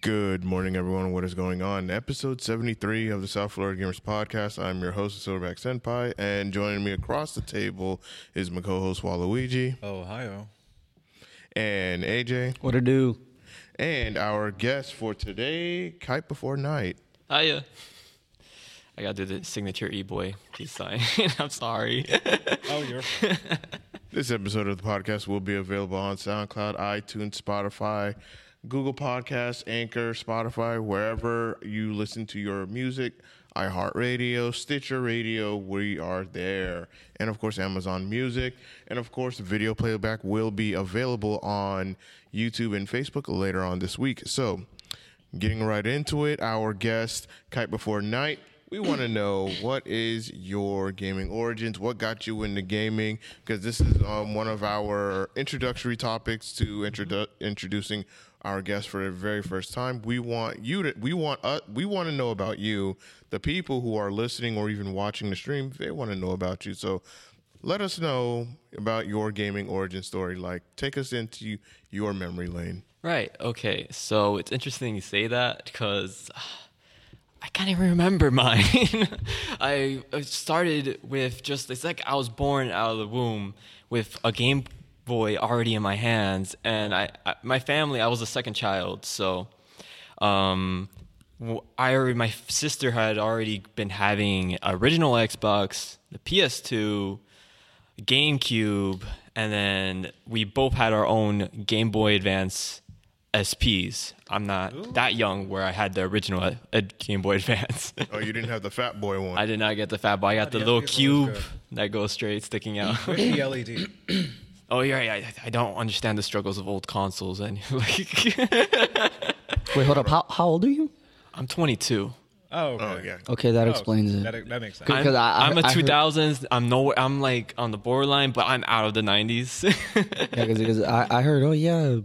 Good morning, everyone. What is going on? Episode 73 of the South Florida Gamers Podcast. I'm your host, Silverback Senpai, and joining me across the table is my co host, Waluigi, oh, Ohio. and AJ, What to do? and our guest for today, KiteB4Nite. Hiya. I gotta do the signature e boy peace sign. I'm sorry. Oh, you're This episode of the podcast will be available on SoundCloud, iTunes, Spotify, Google Podcasts, Anchor, Spotify, wherever you listen to your music, iHeartRadio, Stitcher Radio, we are there. And of course, Amazon Music. And of course, video playback will be available on YouTube and Facebook later on this week. So, getting right into it, our guest, KiteB4Nite. We want to know what is your gaming origins? What got you into gaming? Because this is um, one of our introductory topics to introdu- introducing our guest for the very first time. We want you to. We want. Uh, we want to know about you. The people who are listening or even watching the stream, they want to know about you. So, let us know about your gaming origin story. Like, take us into your memory lane. right. Okay. So it's interesting you say that because I can't even remember mine. I started with just, it's like I was born out of the womb with a Game Boy already in my hands. And I, I my family, I was the second child. So, um, I already, my sister had already been having original Xbox, the PS2, GameCube, and then we both had our own Game Boy Advance SPs. I'm not that young where I had the original uh, uh, Game Boy Advance. Oh, you didn't have the Fat Boy one. I did not get the Fat Boy. I got the little cube ones that goes straight sticking out. with the LED. oh yeah, yeah. I, I don't understand the struggles of old consoles. And like, Wait, hold up. How how old are you? I'm 22. Oh, okay. oh yeah. Okay, that Oh, explains it. That, that makes sense. Good. I'm, Because I- I- I'm a I heard- 2000s. I'm nowhere. I'm like on the borderline, but I'm out of the 90s. Yeah, because I, I heard, oh yeah,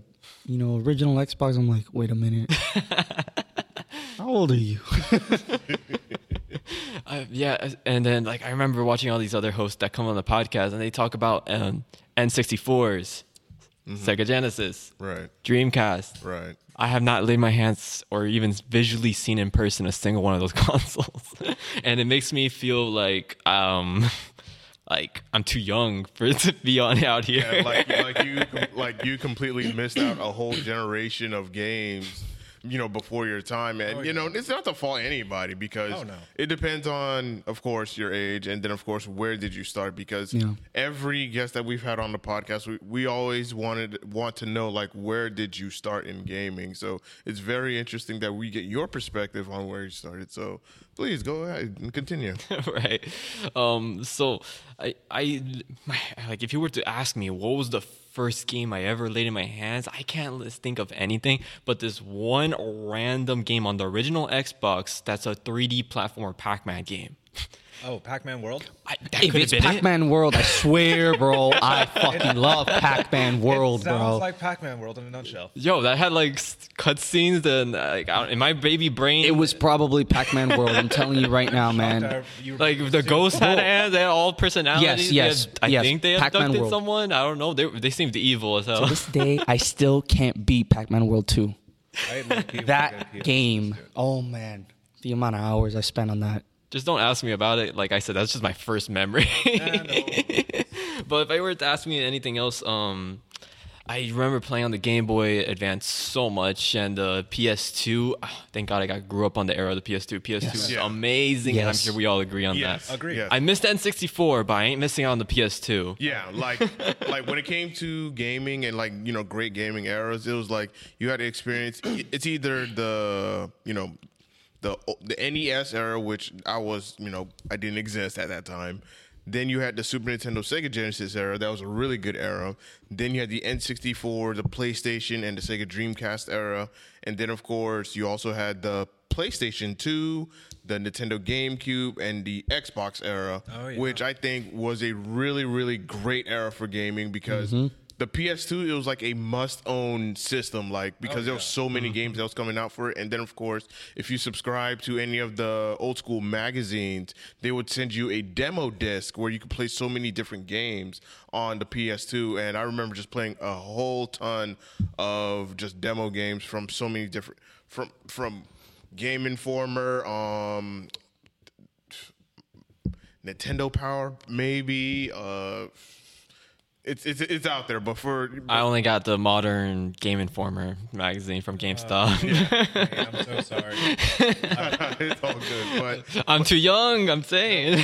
you know, original Xbox. I'm like, wait a minute. how old are you? Uh, yeah, and then like I remember watching all these other hosts that come on the podcast, and they talk about um, N64s, Sega Genesis, Right. Dreamcast. Right. I have not laid my hands or even visually seen in person a single one of those consoles, and it makes me feel like um, like I'm too young for it to be on out here. Yeah, like like you like you completely missed out a whole generation of games. You know, before your time, and you know, it's not to fault anybody because Oh, no. it depends on, of course, your age, and then of course, where did you start? Because Yeah. every guest that we've had on the podcast, we, we always wanted want to know like where did you start in gaming. So it's very interesting that we get your perspective on where you started. So please go ahead and continue. right. Um, so I, I, like, if you were to ask me what was the first game I ever laid in my hands, I can't think of anything but this one random game on the original Xbox that's a 3D platformer Pac-Man game. Oh, Pac-Man World. I, that If could it's have been it. Pac-Man World, I swear, bro, I fucking love Pac-Man World, it sounds bro. like Pac-Man World in a nutshell. Yo, that had like cutscenes and like I don't- in my baby brain. it was probably Pac-Man World. I'm telling you right now, man. Like the ghosts had hands. They had all personalities. They yes, had- I yes, think they Pac-Man abducted World. someone. I don't know. They they seemed evil as hell. To this day, I still can't beat Pac-Man World 2. I admit he was a That game, oh man, the amount of hours I spent on that. Just don't ask me about it. Like I said, that's just my first memory. but if I were to ask me anything else, um, I remember playing on the Game Boy Advance so much, and the PS2. ah, thank God I got grew up on the era of the PS2. PS2 is Yeah. amazing, and I'm sure we all agree on Yes. that. Agreed. Yes. I missed N64, but I ain't missing out on the PS2. Yeah, like like when it came to gaming and like you know great gaming eras, it was like you had to experience. It's either the you know the the NES era, which I was you know I didn't exist at that time. Then you had the Super Nintendo, Sega Genesis era. That was a really good era. Then you had the N64, the PlayStation, and the Sega Dreamcast era. And then, of course, you also had the PlayStation 2, the Nintendo GameCube, and the Xbox era, Oh, yeah. which I think was a really, really great era for gaming because mm-hmm. The PS2 it was like a must-own system, like because there was so many games that was coming out for it. And then of course, if you subscribe to any of the old school magazines, they would send you a demo disc where you could play so many different games on the PS2. And I remember just playing a whole ton of just demo games from so many different from from Game Informer, um, Nintendo Power, maybe. Uh, it's it's it's out there, but for I only got the modern Game Informer magazine from uh, GameStop. Hey, I'm so sorry. it's all good. But I'm too young. I'm saying.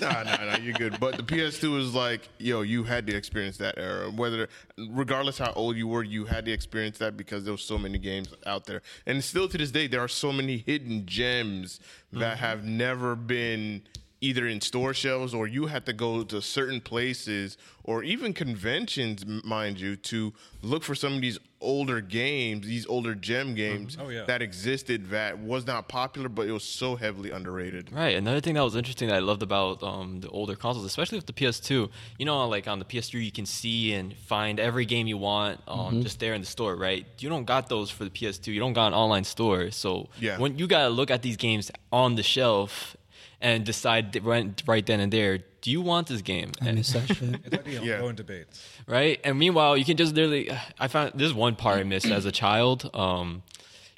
nah, nah, nah, you're good. But the PS2 is like, yo, you had to experience that era. Whether, regardless how old you were, you had to experience that because there was so many games out there, and still to this day, there are so many hidden gems that mm-hmm. have never been either in store shelves or you had to go to certain places or even conventions, mind you, to look for some of these older games, these older gem games Oh, yeah. that existed that was not popular, but it was so heavily underrated. Right. Another thing that was interesting that I loved about um, the older consoles, especially with the PS2, you know, like on the PS3, you can see and find every game you want um, just there in the store, right? You don't got those for the PS2. You don't got an online store. So Yeah. when you got to look at these games on the shelf and decide right, right then and there, do you want this game? I miss that shit. It's like the Yeah. ongoing debates. right? And meanwhile, you can just literally. I found this is one part I missed as a child. Um,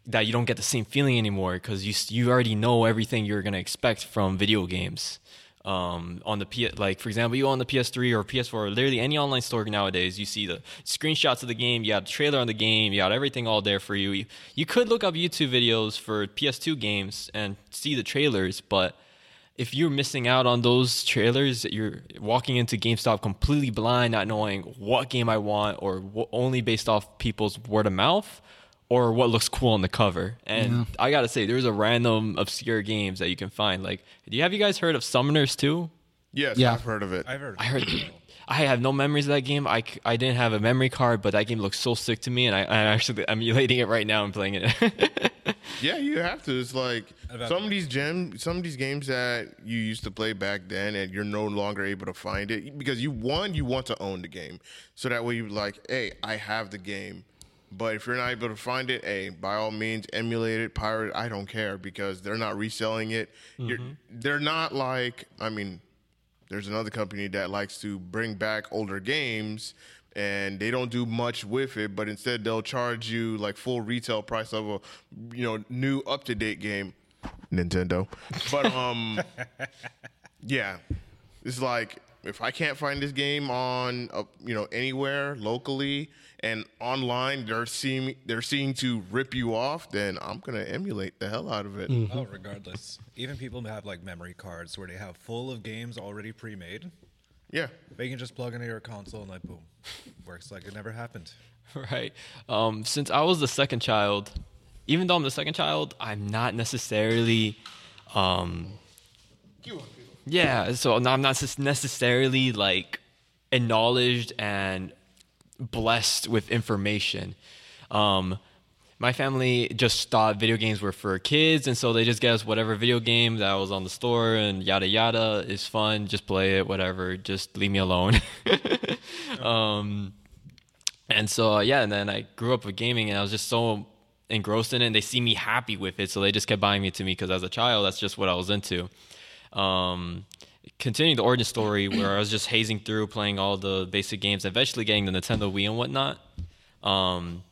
that you don't get the same feeling anymore because you you already know everything you're gonna expect from video games. Um, on the P, like for example, you on the PS3 or PS4, or literally any online store nowadays, you see the screenshots of the game, you got the trailer on the game, you got everything all there for you. You, you could look up YouTube videos for PS2 games and see the trailers, but if you're missing out on those trailers, you're walking into GameStop completely blind, not knowing what game I want, or wh- only based off people's word of mouth, or what looks cool on the cover. And I gotta say, there's a random obscure games that you can find. Like, do you have you guys heard of Summoners 2? Yes, Yeah. I've heard of it. I've heard. I heard. I have no memories of that game. I, I didn't have a memory card, but that game looks so sick to me, and I, I'm actually emulating it right now and playing it. Yeah, you have to. It's like some of these gem, some of these games that you used to play back then, and you're no longer able to find it because you one, you want to own the game, so that way you're like, hey, I have the game. But if you're not able to find it, hey, by all means, emulate it, pirate. I don't care because they're not reselling it. You're, mm-hmm. they're not like, I mean, there's another company that likes to bring back older games and they don't do much with it but instead they'll charge you like full retail price of a you know new up to date game. Nintendo. But um yeah. It's like if I can't find this game on uh, you know anywhere locally and online they're seeing they're seeing to rip you off then I'm going to emulate the hell out of it Oh, regardless. Even people have like memory cards where they have full of games already pre-made. yeah They can just plug into your console and like boom, works like it never happened. right. Um, since I was the second child, even though I'm the second child, I'm not necessarily. Um, yeah, so I'm not necessarily like acknowledged and blessed with information. Um, my family just thought video games were for kids, and so they just get us whatever video game that was on the store and yada yada is fun. Just play it, whatever. Just leave me alone. um, and so uh, yeah, and then I grew up with gaming, and I was just so engrossed in it. And they see me happy with it, so they just kept buying it to me because as a child, that's just what I was into. Um, continuing the origin story, where I was just hazing through, playing all the basic games, eventually getting the Nintendo Wii and whatnot. Um,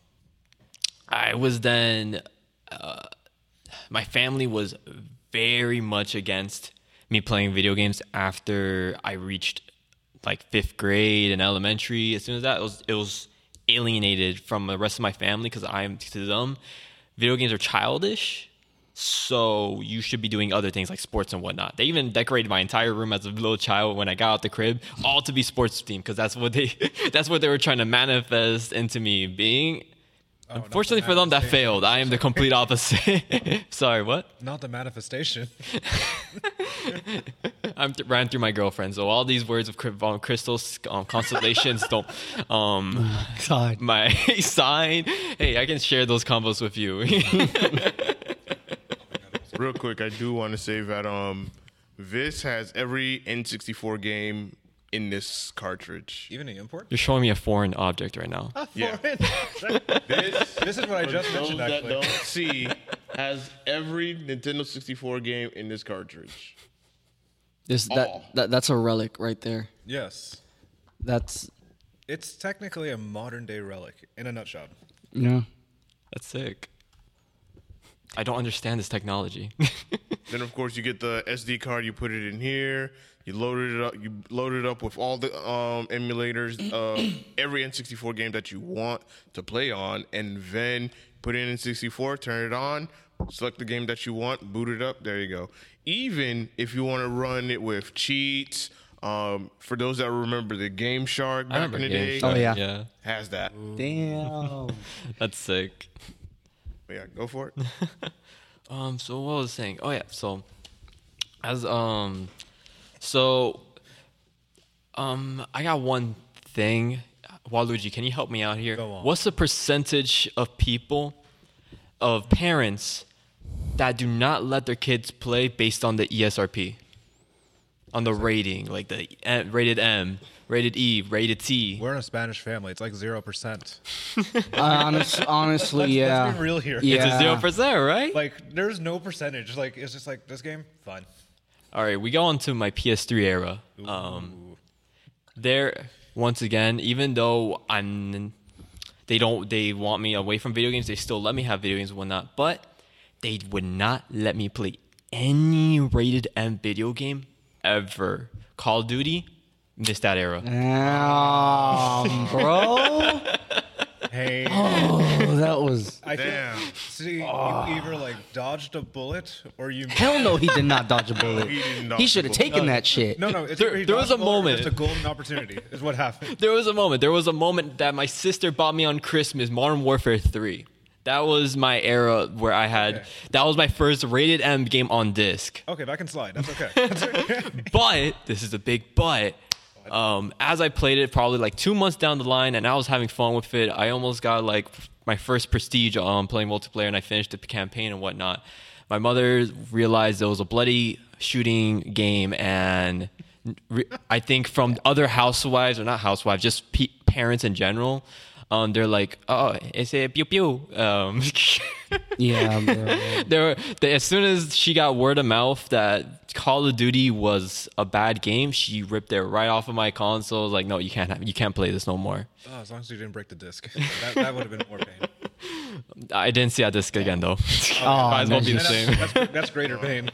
I was then, uh, my family was very much against me playing video games after I reached like fifth grade and elementary. As soon as that, it was, it was alienated from the rest of my family because I'm to them, video games are childish. So you should be doing other things like sports and whatnot. They even decorated my entire room as a little child when I got out the crib, all to be sports themed because that's what they that's what they were trying to manifest into me being. not Unfortunately the for them, that failed. I am the complete opposite. Sorry, what? Not the manifestation. I am th- ran through my girlfriend, so all these words of cry- um, crystals, um, constellations don't. Um, God. my sign. Hey, I can share those combos with you. Real quick, I do want to say that um, Vis has every N64 game in this cartridge. Even the import. You're showing me a foreign object right now. A Yeah. Foreign object. This, this is what I just Those mentioned. that Actually, don't see has every Nintendo 64 game in this cartridge. This Oh. that, that that's a relic right there. yes, That's it's technically a modern day relic in a nutshell. you know. That's sick. I don't understand this technology. Then of course you get the SD card. You put it in here. You loaded it up. You load it up with all the um, emulators, uh, every N64 game that you want to play on, and then put it in N64. Turn it on. Select the game that you want. Boot it up. There you go. Even if you want to run it with cheats, um, for those that remember the Game Shark back in the Game day, Oh, yeah. yeah. has that. Damn. That's sick. Yeah, go for it. Um, so what was I saying? Oh yeah, so as um, so um, I got one thing. Waluigi, can you help me out here? Go on. What's the percentage of people, of parents, that do not let their kids play based on the ESRB, on the rating, like the uh, rated M, rated E, rated T? We're in a Spanish family. It's like zero percent. Honest, honestly, Let's, yeah. let's be real here. Yeah. It's a zero percent, right? Like, there's no percentage. Like, it's just like this game, fine. All right, we go on to my PS3 era. Um, there, once again, even though I'm, they don't, they want me away from video games. They still let me have video games and whatnot, but they would not let me play any rated M video game ever. Call of Duty, missed that era. Damn, bro. Hey, Oh, that was. I Damn. think see, you ah. either like dodged a bullet or you. Hell no, he did not dodge a bullet. he He should have bullet. taken that shit. No, no. It's There- there was dodged a moment. Just a golden opportunity is what happened. There was a moment. There was a moment that my sister bought me on Christmas, Modern Warfare 3. That was my era where I had. Okay. That was my first rated M game on disc. Okay, that can slide. That's okay. That's okay. but this is a big but. Um, as I played it, probably like two months down the line, and I was having fun with it. I almost got like my first prestige um, playing multiplayer, and I finished the campaign and whatnot. My mother realized it was a bloody shooting game, and re- I think from other housewives or not housewives, just pe- parents in general, um, they're like, "Oh, it's a pew pew." Um, Yeah, bro. there were, they, as soon as she got word of mouth that Call of Duty was a bad game, she ripped it right off of my console. Like, no, you can't have, you can't play this no more. Oh, as long as you didn't break the disc, that, that would have been more pain. I didn't see that disc again though. Oh, Might as well be the same. That's, that's, that's greater pain.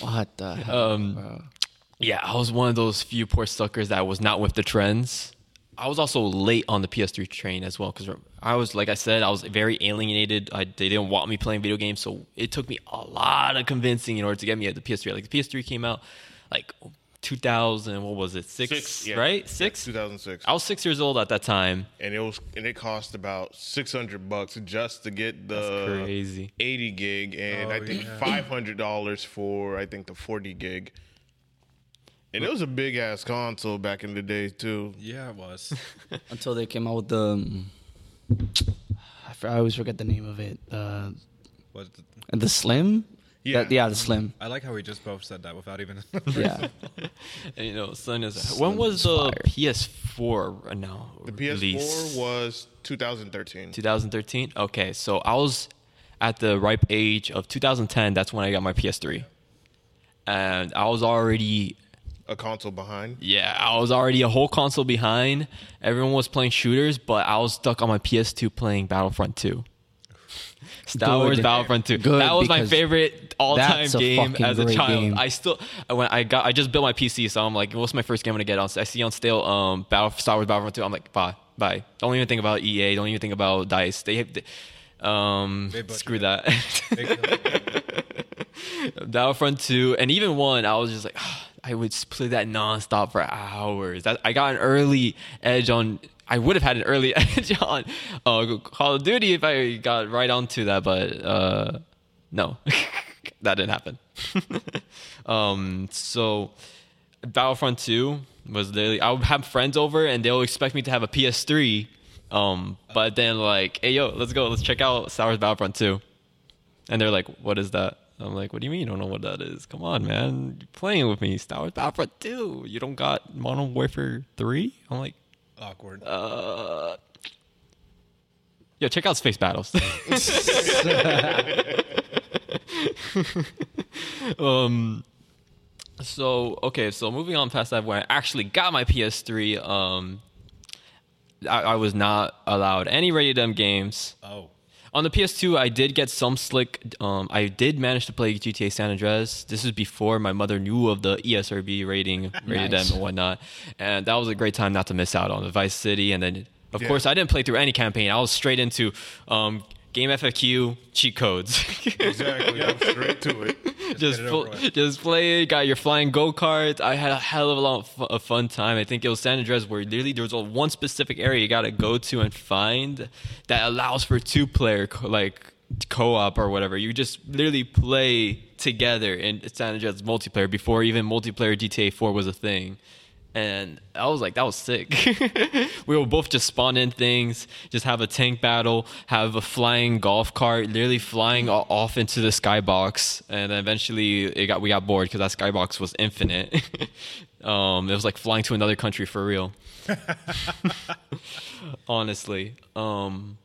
What the um, hell, bro? Yeah, I was one of those few poor suckers that was not with the trends. I was also late on the PS3 train as well because I was, like I said, I was very alienated. I, they didn't want me playing video games, so it took me a lot of convincing in order to get me at the PS3. Like the PS3 came out like 2000, what was it, six, Six, yeah. right? Six. 2006. I was six years old at that time. and it was and it cost about 600 bucks just to get the Crazy. 80 gig and Oh, i think yeah. 500 dollars for i think the 40 gig and it was a big ass console back in the day too yeah, it was. Until they came out with the. um, I, f- I always forget the name of it. Uh, was the, the Slim. Yeah. That- yeah, the Slim. I like how we just both said that without even. Yeah. And, you know, son is when was the PS4 now? the ps4 released? was 2013 2013. Okay, so I was at the ripe age of 2010. That's when I got my PS3, and I was already a console behind yeah, I was already a whole console behind. Everyone was playing shooters, but I was stuck on my PS2 playing Battlefront 2. Star Good. Wars Battlefront 2. Good, that was my favorite all-time game as a child. game. I still when I got I just built my PC, so I'm like, what's my first game I'm gonna get on? I see on Steam um Battle Star Wars Battlefront 2. I'm like, bye, bye. Don't even think about EA. Don't even think about Dice. They, they um They screw it. that. Battlefront 2 and even one, I was just like, I would play that nonstop for hours. That I got an early edge on. I would have had an early edge on uh, Call of Duty if I got right onto that, but uh, no, that didn't happen. um, so Battlefront 2 was literally I would have friends over and they'll expect me to have a PS3. Um, but then like, hey yo, let's go, let's check out Star Wars Battlefront 2. And they're like, what is that? I'm like, what do you mean you don't know what that is? Come on, man. You're playing with me. Star Wars Battlefront 2. You don't got Modern Warfare 3? I'm like, Awkward. uh. Yeah, check out Space Battles. um. So okay, so moving on past that, when I actually got my PS3, um, I, I was not allowed any rated M games. oh. On the PS2, I did get some slick. Um, I did manage to play GTA San Andreas. This is before my mother knew of the ESRB rating, rated Nice. M and whatnot, and that was a great time not to miss out on the Vice City. And then, of Yeah. course, I didn't play through any campaign. I was straight into um, game FAQ cheat codes. Exactly. I'm straight to it. just get pl- just play it. Got your flying go karts. I had a hell of a lot of a fun time. I think it was San Andreas where literally there was a one specific area you got to go to and find that allows for two player co- like co-op or whatever. You just literally play together in San Andreas multiplayer before even multiplayer GTA 4 was a thing. And I was like, that was sick. we will both just spawn in things, just have a tank battle, have a flying golf cart, literally flying off into the skybox, and then eventually it got we got bored because that skybox was infinite. um, it was like flying to another country for real. Honestly, um,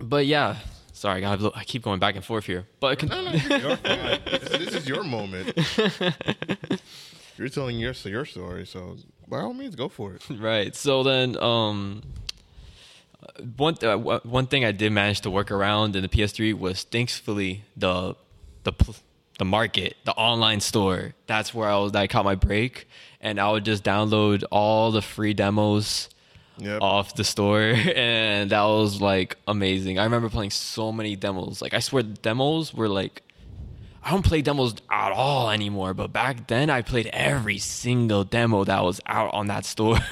but yeah. Sorry, I, gotta- I keep going back and forth here. But No, no. This, this is your moment. You're telling your your story, so by all means, go for it. right. So then, um, one uh, w- one thing I did manage to work around in the PS3 was thankfully the the pl- the market, the online store. That's where I was. I caught my break, and I would just download all the free demos Yep. off the store, and that was like amazing. I remember playing so many demos. Like I swear, demos were like. I don't play demos at all anymore, but back then I played every single demo that was out on that store.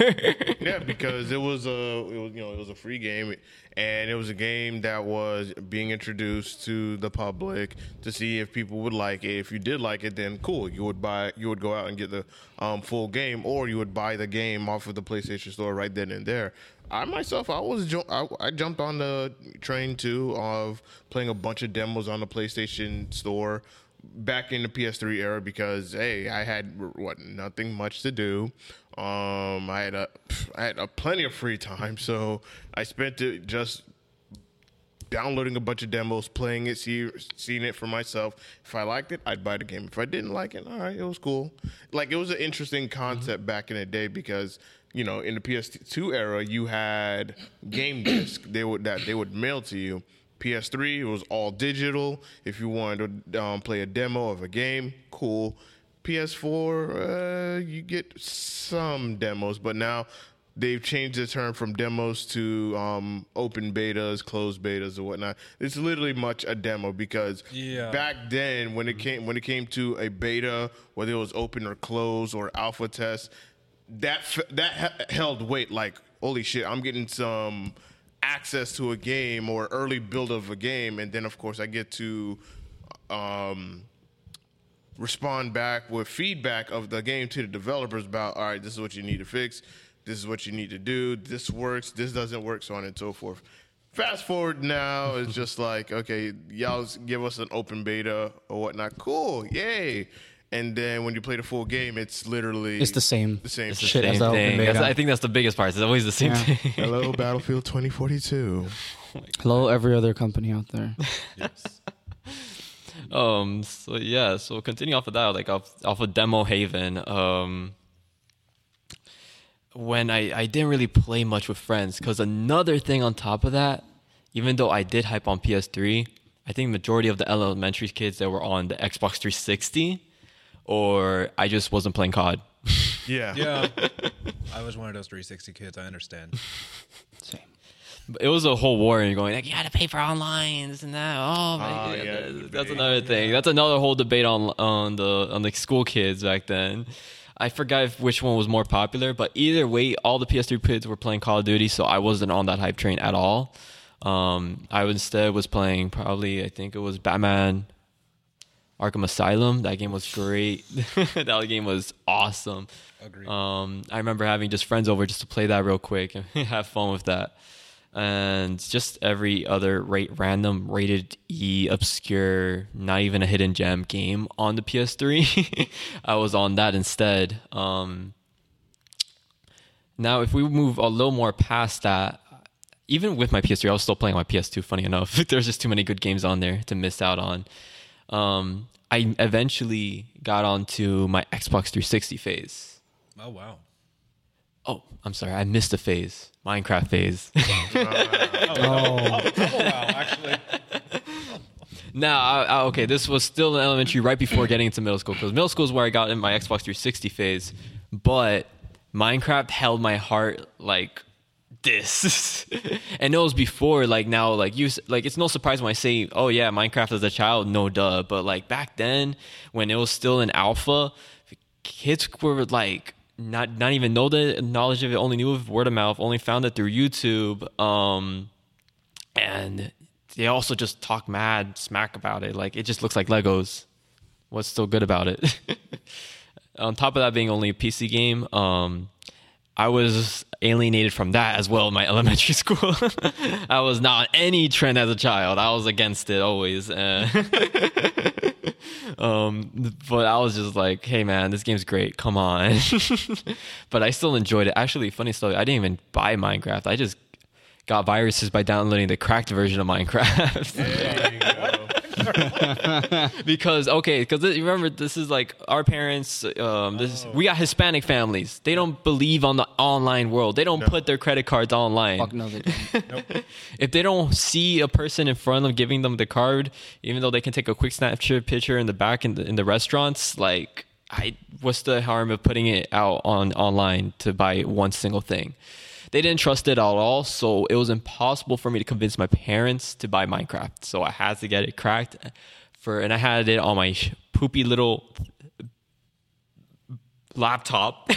Yeah, because it was a it was, you know it was a free game, and it was a game that was being introduced to the public to see if people would like it. If you did like it, then cool, you would buy you would go out and get the um, full game, or you would buy the game off of the PlayStation Store right then and there. I myself, I was I, I jumped on the train too of playing a bunch of demos on the PlayStation Store back in the PS3 era because hey, I had what nothing much to do. Um, I had a I had a plenty of free time, so I spent it just downloading a bunch of demos, playing it, see, seeing it for myself. If I liked it, I'd buy the game. If I didn't like it, all right, it was cool. Like it was an interesting concept back in the day because you know in the PS2 era you had game disc they would that they would mail to you. PS3 it was all digital. If you wanted to um, play a demo of a game, cool. PS4 uh, you get some demos, but now they've changed the term from demos to um, open betas, closed betas, or whatnot. It's literally much a demo because Yeah. back then when it came when it came to a beta, whether it was open or closed or alpha test, that f- that he- held weight. Like holy shit, I'm getting some access to a game or early build of a game, and then of course I get to. Um, respond back with feedback of the game to the developers about all right this is what you need to fix. This is what you need to do. This works. This doesn't work so on and so forth. Fast forward now it's just like okay y'all give us an open beta or whatnot. Cool. Yay and then when you play the full game it's literally It's the same. the same It's Shit, same as the thing. That's- I think that's the biggest part. It's always the same Yeah. thing. hello battlefield 2042 Hello, every other company out there. um. So yeah. So continue off of that, like off off of Demo Haven. Um. When I I didn't really play much with friends, because another thing on top of that, even though I did hype on PS3, I think majority of the elementary kids that were on the Xbox 360, or I just wasn't playing COD. yeah Yeah. I was one of those 360 kids. I understand. Same. But it was a whole war and going like you gotta pay for online this and that. Oh my Ah, god, yeah, that's debate. another thing. That's another whole debate on on the on the school kids back then. I forgot if, which one was more popular, but either way, all the PS3 kids were playing Call of Duty, so I wasn't on that hype train at all. Um, I instead was playing probably I think it was Batman Arkham Asylum. That game was great. that game was awesome. Agreed. Um, I remember having just friends over just to play that real quick and have fun with that. and just every other rate random rated E obscure, not even a hidden gem game on the PS3. I was on that instead. Um, now, if we move a little more past that, even with my PS3, I was still playing my PS2. Funny enough, there's just too many good games on there to miss out on. Um, I eventually got onto my Xbox 360 phase. Oh wow. Oh, I'm sorry, I missed a phase, Minecraft phase. Oh wow, actually. now, I, I, okay, this was still in elementary, right before getting into middle school, because middle school is where I got in my Xbox 360 phase. But Minecraft held my heart like this. And it was before like now like you like it's no surprise when i say oh yeah minecraft as a child no duh. But like back then when it was still in alpha kids were like not not even know the knowledge of it only knew of word of mouth only found it through youtube um and they also just talk mad smack about it. Like it just looks like legos. What's so good about it? On top of that being only a pc game um I was alienated from that as well in my elementary school. I was not any trend as a child. I was against it always. Uh, um, but I was just like, hey man, this game's great. Come on. but I still enjoyed it. Actually, funny story, I didn't even buy Minecraft. I just got viruses by downloading the cracked version of Minecraft. There you go. because okay, because remember this is like our parents. Um, this we got Hispanic families. They don't believe on the online world. They don't put their credit cards online. Fuck no, they don't. If they don't see a person in front of them giving them the card, even though they can take a quick snapshot picture in the back in the in the restaurants, like I, what's the harm of putting it out on online to buy one single thing? They didn't trust it at all, so it was impossible for me to convince my parents to buy Minecraft. So I had to get it cracked for, and I had it on my poopy little laptop,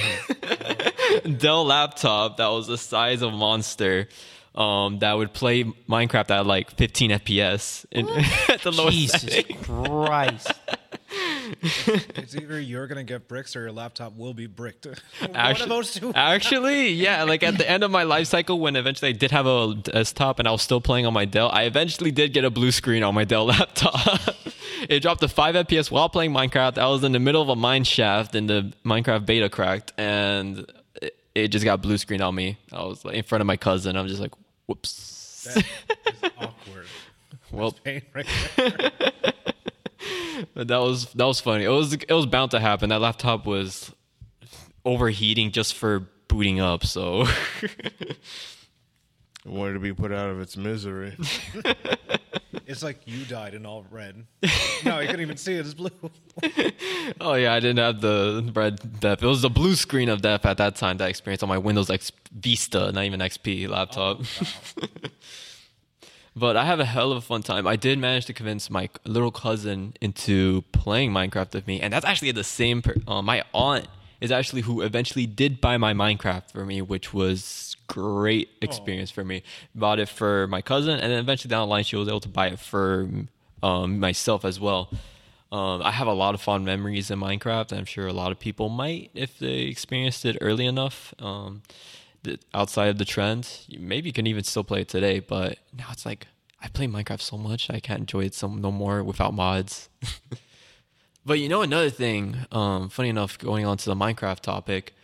Dell laptop that was the size of a monster. Um, that would play Minecraft at like 15 FPS in, at the lowest Jesus. Christ. It's either you're gonna get bricks or your laptop will be bricked. One of those two. Actually, yeah, like at the end of my life cycle, when eventually I did have a desktop and I was still playing on my Dell, I eventually did get a blue screen on my Dell laptop. it dropped to 5 FPS while playing Minecraft. I was in the middle of a mine shaft and the Minecraft beta cracked, and it, it just got blue screen on me. I was like in front of my cousin. I'm just like, whoops. That is awkward. well, Pain right there. But that was that was funny. It was it was bound to happen. That laptop was overheating just for booting up. So it Wanted to be put out of its misery. It's like you died in all red. No, you couldn't even see it. It's blue. oh yeah, I didn't have the red depth. It was the blue screen of death at that time. That experience on my Windows X Vista, not even XP laptop. Oh, but I have a hell of a fun time. I did manage to convince my little cousin into playing Minecraft with me, and that's actually the same. Per- uh, my aunt is actually who eventually did buy my Minecraft for me, which was great experience for me. Bought it for my cousin, and then eventually down the line, she was able to buy it for um, myself as well. Um, I have a lot of fond memories in Minecraft. I'm sure a lot of people might if they experienced it early enough. Um, outside of the trend, maybe you can even still play it today. But now it's like I play Minecraft so much, I can't enjoy it so no more without mods. but you know another thing, um, funny enough, going on to the Minecraft topic,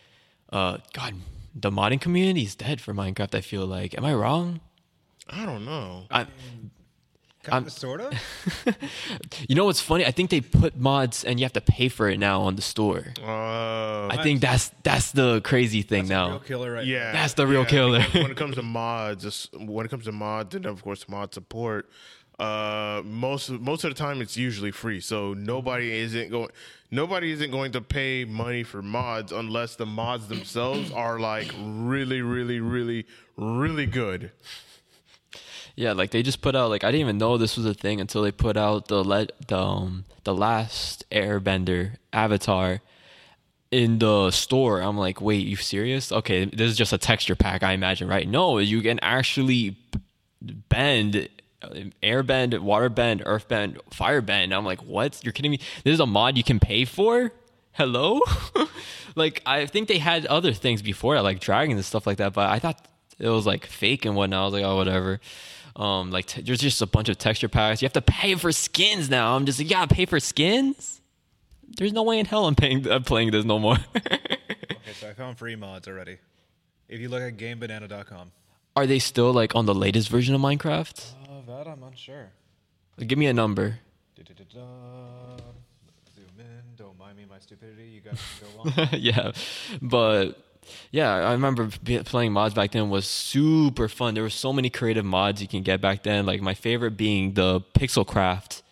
uh, God, the modding community is dead for Minecraft. I feel like, am I wrong? I don't know. I, Kind I'm- of, sort of. you know what's funny? I think they put mods and you have to pay for it now on the store. Uh, I think that's that's the crazy thing Real now. killer, right? yeah, That's the real yeah, killer. when it comes to mods, when it comes to mods, and of course mod support, uh, most most of the time it's usually free. So nobody isn't going, nobody isn't going to pay money for mods unless the mods themselves are like really, really, really, really good. Yeah, like they just put out like I didn't even know this was a thing until they put out the let the um, the last Airbender avatar in the store. I'm like, wait, you serious? Okay, this is just a texture pack, I imagine, right? No, you can actually bend, uh, airbend, waterbend, earthbend, firebend. I'm like, what? You're kidding me? This is a mod you can pay for? Hello? like I think they had other things before, like dragons and stuff like that, but I thought it was like fake and whatnot. I was like, oh, whatever. Um, like t- there's just a bunch of texture packs. You have to pay for skins now. I'm just like, you gotta pay for skins. There's no way in hell I'm paying. I'm playing this no more. Okay, so I found free mods already. If you look at GameBanana.com. Are they still like on the latest version of Minecraft? Uh, that I'm unsure. Give me a number. Da-da-da-da. Zoom in. Don't mind me my stupidity. You guys can go on. yeah, but yeah, I remember playing mods back then was super fun. There were so many creative mods you can get back then. Like my favorite being the Pixel Craft.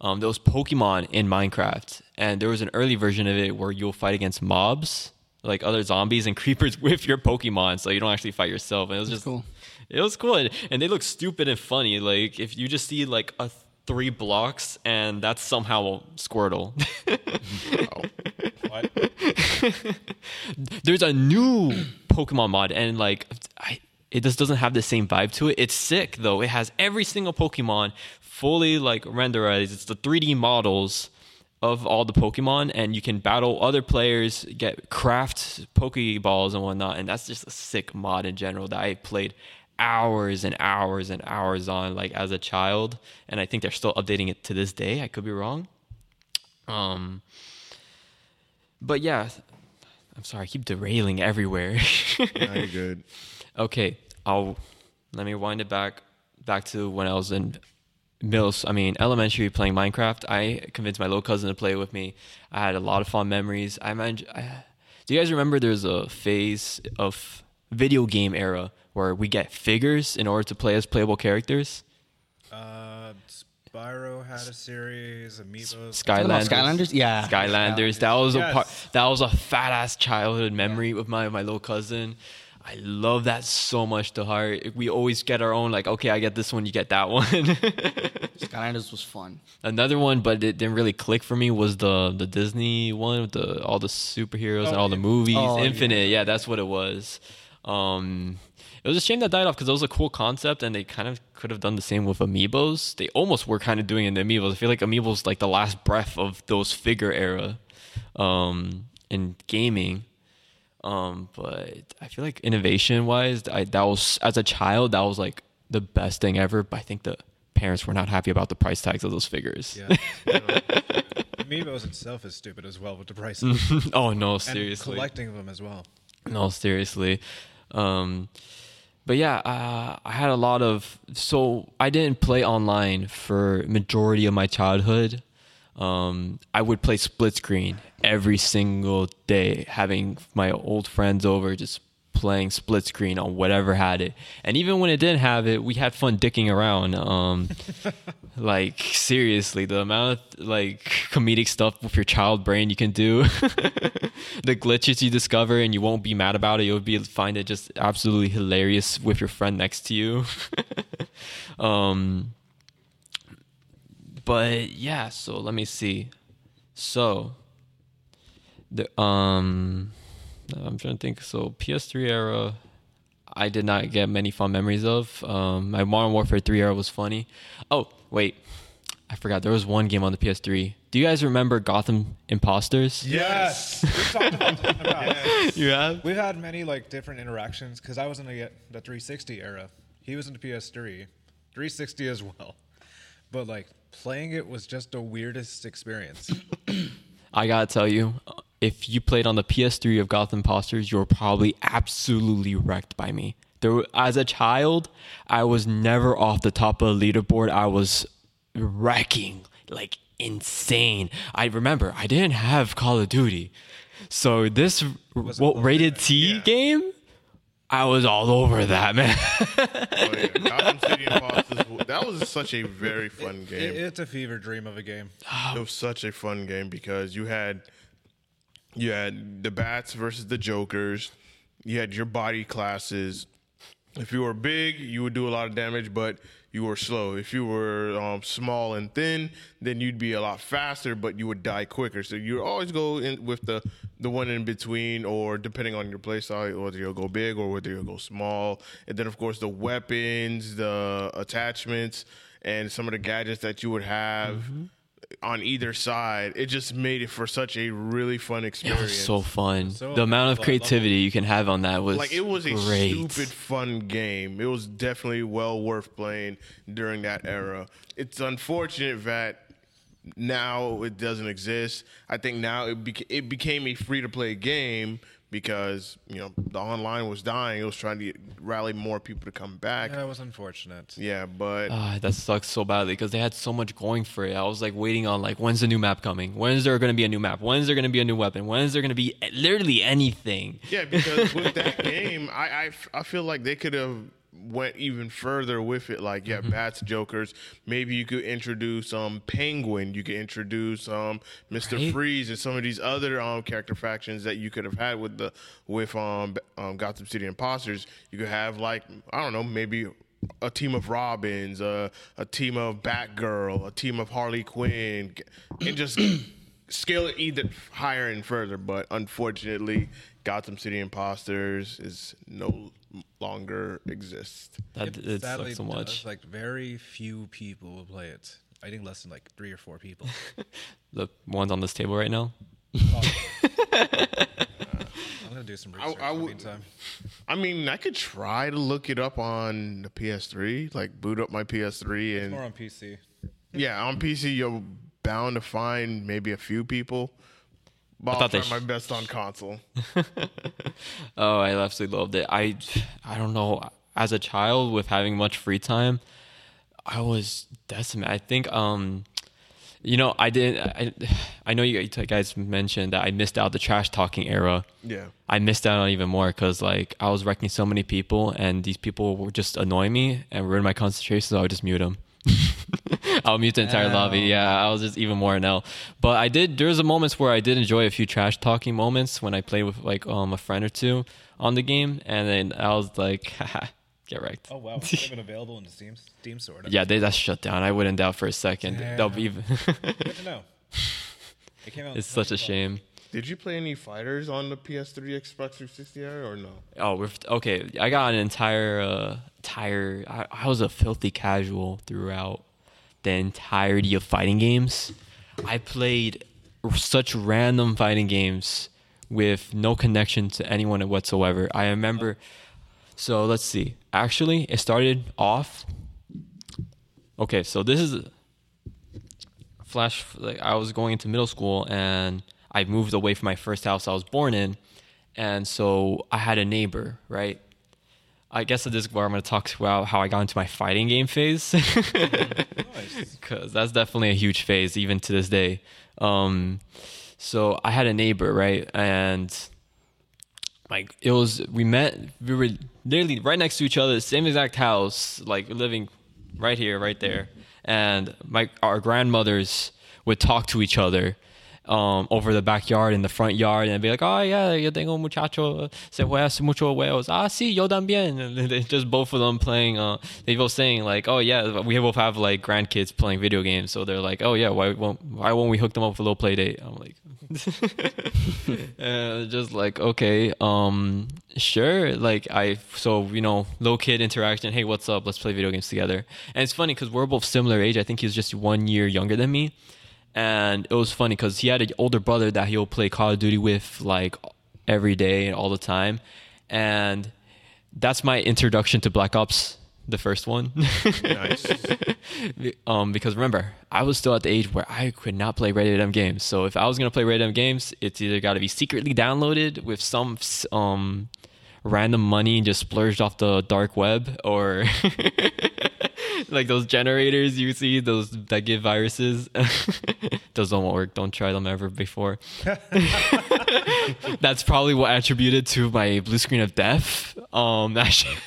Um, there was Pokemon in Minecraft, and there was an early version of it where you'll fight against mobs, like other zombies and creepers, with your Pokemon, so you don't actually fight yourself. And it was just cool. It was cool, and, and they look stupid and funny. Like if you just see like a three blocks, and that's somehow Squirtle. what? there's a new Pokemon mod, and like I, it just doesn't have the same vibe to it. It's sick though. It has every single Pokemon fully like renderized. It's the 3D models of all the Pokemon, and you can battle other players, get craft Pokeballs and whatnot. And that's just a sick mod in general that I played hours and hours and hours on like as a child and i think they're still updating it to this day. I could be wrong. Um but yeah i'm sorry i keep derailing everywhere. Now you're good. okay i'll let me wind it back back to when i was in middle i mean elementary playing minecraft. I convinced my little cousin to play with me. I had a lot of fond memories. I imagine I, do you guys remember there's a phase of video game era where we get figures in order to play as playable characters Uh, Spyro had a series. Amiibos. Talking about skylanders Skylanders? Yeah. Skylanders. That was a part. That was a fat ass childhood memory with my my little cousin. I love that so much to heart. We always get our own. Like, okay, I get this one, you get that one. Skylanders was fun. Another one, but it didn't really click for me was the the Disney one with the all the superheroes and Oh, all the movies. Oh, yeah. Infinite, yeah. that's what it was. Um, it was a shame that died off because it was a cool concept, and they kind of could have done the same with Amiibos. They almost were kind of doing it in the Amiibos. I feel like Amiibos like the last breath of those figure era, um, in gaming. Um, but I feel like innovation wise, I that was as a child that was like the best thing ever. But I think the parents were not happy about the price tags of those figures. Yeah. Amiibos itself is stupid as well with the prices. oh no, and seriously. collecting them as well. No, seriously. Um, but yeah, uh, I had a lot of. So I didn't play online for majority of my childhood. Um, I would play split screen every single day, having my old friends over, just playing split screen on whatever had it. And even when it didn't have it, we had fun dicking around. Um, like seriously, the amount of like comedic stuff with your child brain you can do, the glitches you discover, and you won't be mad about it. You'll be find it just absolutely hilarious with your friend next to you. um, but yeah, so let me see. So the um, I'm trying to think. So PS3 era. I did not get many fun memories of. Um, my Modern Warfare 3 era was funny. Oh, wait. I forgot. There was one game on the PS3. Do you guys remember Gotham Impostors? Yes, we've talked about that in. You have? We've had many like different interactions because I was in the, the 360 era. He was in the PS3, 360 as well. But like playing it was just the weirdest experience. I gotta tell you, if you played on the PS3 of Gotham Impostors, you were probably absolutely wrecked by me. There, as a child, I was never off the top of the leaderboard. I was wrecking like insane. I remember I didn't have Call of Duty, so this what rated T yeah. game, I was all over that man. Oh, yeah. Gotham City Impostors. That was such a very fun It- game. it's a fever dream of a game. Oh. it was such a fun game because you had you had the bats versus the jokers you had your body classes if you were big you would do a lot of damage but you were slow. If you were um, small and thin then you'd be a lot faster but you would die quicker. So you always go in with the the one in between or depending on your play style whether you'll go big or whether you'll go small. And then of course the weapons the attachments and some of the gadgets that you would have on either side. It just made it for such a really fun It experience. was so fun. So the amount of creativity you can have on that was like it was a great. stupid fun game. It was definitely well worth playing during that era. It's unfortunate that now it doesn't exist. I think now it beca- it became a free to play game because you know the online was dying. It was trying to get, rally more people to come back. That was unfortunate. Yeah, but Ah, that sucks so badly because they had so much going for it. I was like waiting on like when's the new map coming? When is there going to be a new map? When is there going to be a new weapon? When is there going to be literally anything? Yeah, because with that game, I, I, I feel like they could have went even further with it. Like, yeah, bats, jokers. Maybe you could introduce um Penguin. You could introduce um Mister Right. Freeze and some of these other um character factions that you could have had with the with um, um Gotham City Impostors. You could have like I don't know, maybe. A team of Robins, uh, a team of Batgirl, a team of Harley Quinn, and just scale it either higher and further, but unfortunately, Gotham City Impostors is no longer exist. That it Sadly, sucks so does, much. Like very few people will play it. I think less than like three or four people. The ones on this table right now. I'm gonna do some research I in the. I mean, I could try to look it up on the PS3, like boot up my PS3, and More on PC. yeah, on PC you're bound to find maybe a few people. But I'll thought try they my sh- best on console. Oh, I absolutely loved it. I, I don't know. As a child with having much free time, I was decimated. I think, um, you know, I didn't. I, I know you guys mentioned that I missed out the trash talking era. Yeah. I missed out on even more because like I was wrecking so many people, and these people were just annoying me and ruin my concentration. So I would just mute them. I'll mute the entire lobby. Yeah, I was just even more now. But I did. There's a moments where I did enjoy a few trash talking moments when I played with like um a friend or two on the game, and then I was like, Haha, get wrecked. Oh wow, it's been available in the Steam Steam store. Yeah, they that's shut down. I wouldn't doubt for a second. They'll be. Good to know. It came out. it's such a 2012. shame. Did you play any fighters on the PS3, Xbox 360 era, or no? Oh, we're okay. I got an entire, uh, entire. I, I was a filthy casual throughout the entirety of fighting games. I played such random fighting games with no connection to anyone whatsoever. I remember. So let's see. Actually, it started off. Okay, so this is flash. Like I was going into middle school and I moved away from my first house I was born in, and so I had a neighbor, right? I guess this is where I'm going to talk about how I got into my fighting game phase, because that's definitely a huge phase even to this day. Um, so I had a neighbor, right, and like it was we met we were literally right next to each other, same exact house, like living right here, right there, and my our grandmothers would talk to each other. Um, over the backyard and the front yard and be like, oh yeah, yo tengo muchacho, se juega mucho huevos. Ah, sí, yo también. And just both of them playing, uh, they both saying like, oh yeah, we both have like grandkids playing video games. So they're like, oh yeah, why won't, why won't we hook them up with a little play date? I'm like, and just like okay um sure like i so you know low kid interaction hey what's up let's play video games together and it's funny because we're both similar age i think he's just one year younger than me and it was funny because he had an older brother that he'll play call of duty with like every day and all the time and that's my introduction to black ops the first one Nice. um, because remember, I was still at the age where I could not play rated M games. So if I was gonna play rated M games, it's either got to be secretly downloaded with some um random money and just splurged off the dark web, or like those generators you see those that give viruses. those don't work. Don't try them ever before. That's probably what attributed to my blue screen of death. Um, that shit-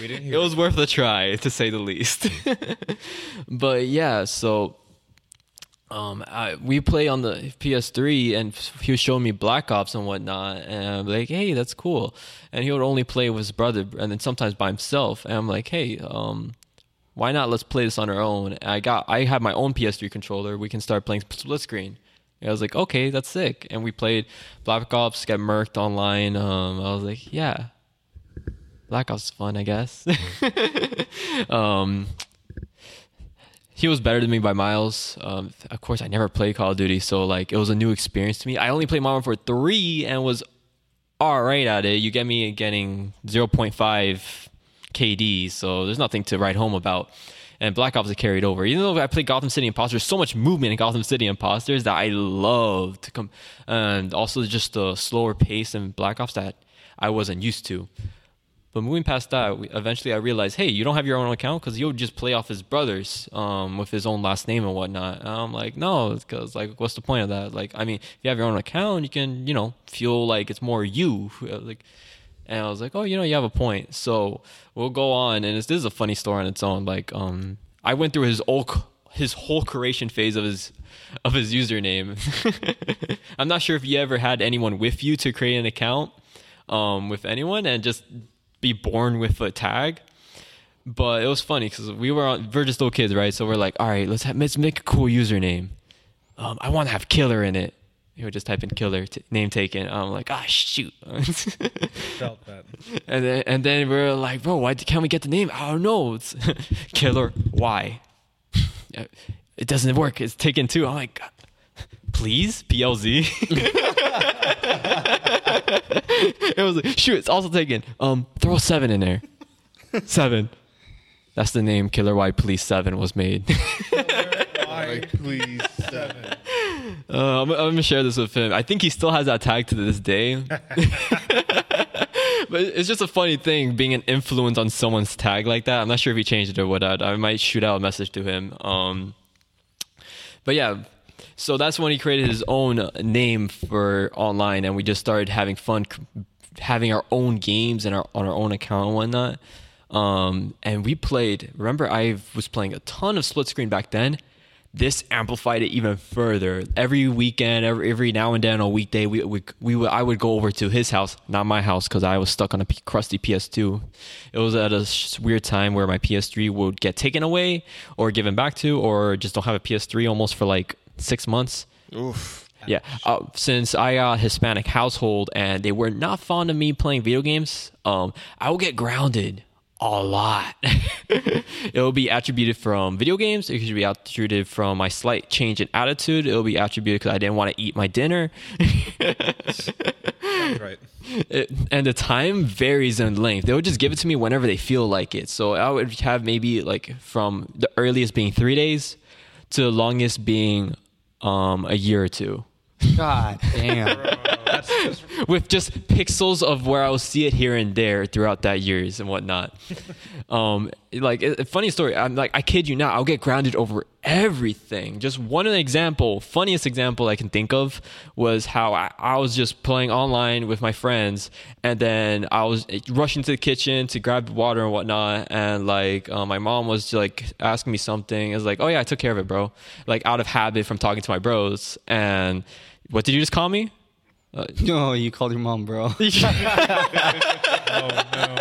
We didn't it was worth a try to say the least but yeah so um I, we play on the ps3 and he was showing me black ops and whatnot and i'm like hey that's cool and he would only play with his brother and then sometimes by himself and i'm like hey um why not let's play this on our own and i got i have my own ps3 controller we can start playing split screen and I was like, okay, that's sick. And we played Black Ops, get murked online. Um, I was like, yeah, Black Ops is fun, I guess. um, he was better than me by miles. Um, of course, I never played Call of Duty, so like it was a new experience to me. I only played Modern Warfare three and was all right at it. You get me getting zero point five KD, so there's nothing to write home about. And Black Ops is carried over. Even though I played Gotham City Impostors, so much movement in Gotham City Impostors that I love to come, and also just the slower pace in Black Ops that I wasn't used to. But moving past that, we, eventually I realized, hey, you don't have your own account because you'll just play off his brothers um, with his own last name and whatnot. And I'm like, no, because like, what's the point of that? Like, I mean, if you have your own account, you can, you know, feel like it's more you. Like, and I was like, oh, you know, you have a point. So we'll go on, and this is a funny story on its own. Like, um, I went through his whole his whole creation phase of his of his username. I'm not sure if you ever had anyone with you to create an account um, with anyone and just be born with a tag. But it was funny because we were on, we're just little kids, right? So we're like, all right, let's have, let's make a cool username. Um, I want to have killer in it. You would just type in killer t- name taken. I'm like, ah, shoot. Felt that. And then and then we're like, bro, why can't we get the name? I don't know. It's killer. Why? It doesn't work. It's taken too. I'm like, please, PLZ. it was like, shoot, it's also taken. Um, throw a seven in there. Seven. That's the name. Killer Why Police Seven was made. Like, please. seven. Uh, I'm, I'm gonna share this with him. I think he still has that tag to this day. but it's just a funny thing being an influence on someone's tag like that. I'm not sure if he changed it or what. I, I might shoot out a message to him. Um, but yeah, so that's when he created his own name for online, and we just started having fun, having our own games and our on our own account and whatnot. Um, and we played. Remember, I was playing a ton of split screen back then. This amplified it even further. Every weekend, every, every now and then, on a weekday, we we, we would, I would go over to his house, not my house, because I was stuck on a crusty PS2. It was at a weird time where my PS3 would get taken away or given back to, or just don't have a PS3 almost for like six months. Oof. Yeah, uh, since I got a Hispanic household and they were not fond of me playing video games, um, I will get grounded a lot. it will be attributed from video games. It could be attributed from my slight change in attitude. It will be attributed because I didn't want to eat my dinner. Right. It, and the time varies in length. They would just give it to me whenever they feel like it. So I would have maybe like from the earliest being three days to the longest being um, a year or two. God damn. Just with just pixels of where I will see it here and there throughout that years and whatnot. um, like a a funny story. I'm like, I kid you not. I'll get grounded over everything. Just one example, funniest example I can think of was how I, I was just playing online with my friends, and then I was rushing to the kitchen to grab water and whatnot, and like uh, my mom was like asking me something. I was like, oh yeah, I took care of it, bro. Like out of habit from talking to my bros. And what did you just call me? No, you called your mom, bro. oh no.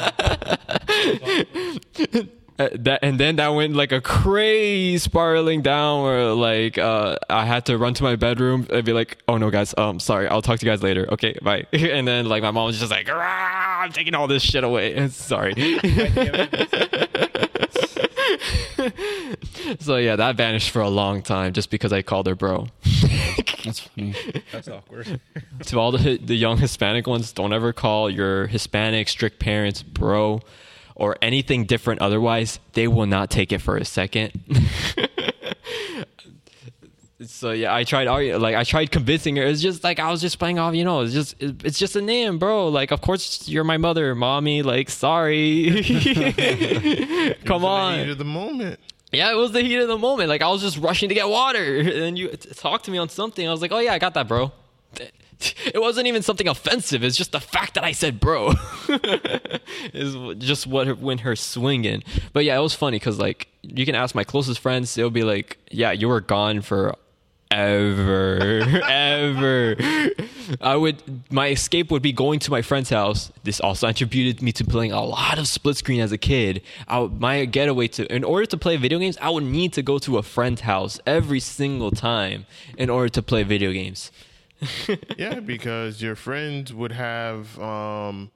Uh, that and then that went like a crazy spiraling down where like uh I had to run to my bedroom and be like, oh no guys, um sorry, I'll talk to you guys later. Okay, bye. And then like my mom was just like, I'm taking all this shit away. sorry. so yeah, that vanished for a long time just because I called her bro. That's funny. That's awkward. to all the the young Hispanic ones, don't ever call your Hispanic strict parents bro or anything different otherwise. They will not take it for a second. So yeah, I tried like I tried convincing her. It's just like I was just playing off, you know. It's just it's just a name, bro. Like of course you're my mother, mommy. Like sorry, come on. Heat of the moment. Yeah, it was the heat of the moment. Like I was just rushing to get water, and you t- talked to me on something. I was like, "Oh yeah, I got that, bro." It wasn't even something offensive. It's just the fact that I said "bro" is just what went her swinging. But yeah, it was funny because like you can ask my closest friends, they'll be like, "Yeah, you were gone for." Ever, ever. I would, my escape would be going to my friend's house. This also attributed me to playing a lot of split screen as a kid. Would, my getaway to, in order to play video games, I would need to go to a friend's house every single time in order to play video games. yeah, because your friends would have um,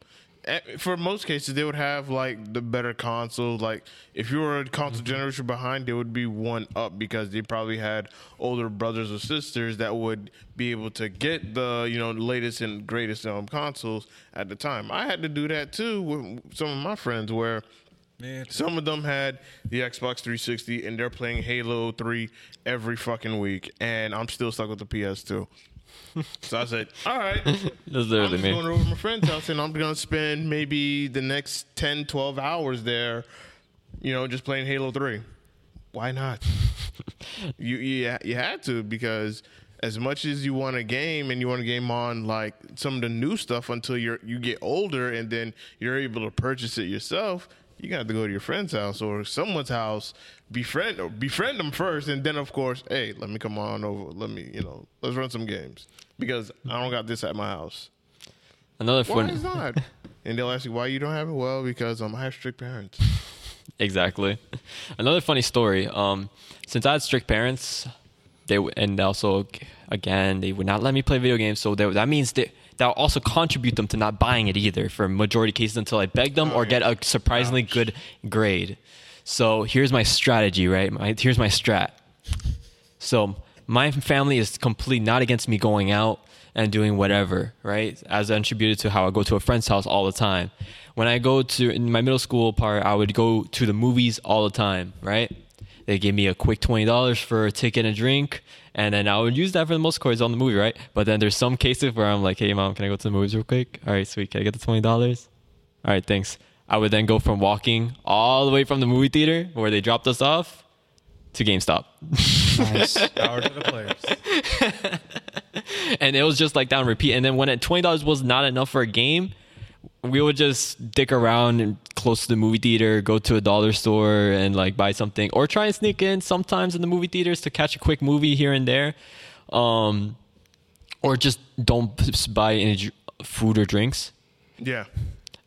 for most cases they would have like the better console. Like if you were a console generation behind, they would be one up because they probably had older brothers or sisters that would be able to get the you know latest and greatest um, consoles at the time. I had to do that too with some of my friends where. Man, Some of them had the Xbox 360 and they're playing Halo 3 every fucking week, and I'm still stuck with the PS2. So I said, all right. That's I'm just me. going over to my friend's house and I'm going to spend maybe the next 10, 12 hours there, you know, just playing Halo 3. Why not? you, you, you had to because as much as you want a game and you want a game on like some of the new stuff until you're you get older and then you're able to purchase it yourself, you got to go to your friend's house or someone's house, befriend or befriend them first, and then of course, hey, let me come on over. Let me, you know, let's run some games because I don't got this at my house. Another Why fun. is not? and they'll ask you why you don't have it. Well, because um, I have strict parents. Exactly. Another funny story. Um, since I had strict parents, they w- and also again they would not let me play video games. So they, that means that that will also contribute them to not buying it either for majority cases until I beg them or oh, get a surprisingly good grade. So here's my strategy, right? My, here's my strat. So my family is completely not against me going out and doing whatever, right? As attributed to how I go to a friend's house all the time. When I go to in my middle school part, I would go to the movies all the time, right? They give me a quick twenty dollars for a ticket and a drink, and then I would use that for the most course on the movie, right? But then there's some cases where I'm like, "Hey, mom, can I go to the movies real quick? All right, sweet. Can I get the twenty dollars? All right, thanks." I would then go from walking all the way from the movie theater where they dropped us off to GameStop. Nice. power to the players. and it was just like down repeat. And then when it twenty dollars was not enough for a game, we would just dick around and close to the movie theater, go to a dollar store and like buy something, or try and sneak in sometimes in the movie theaters to catch a quick movie here and there, um, or just don't buy any food or drinks. Yeah.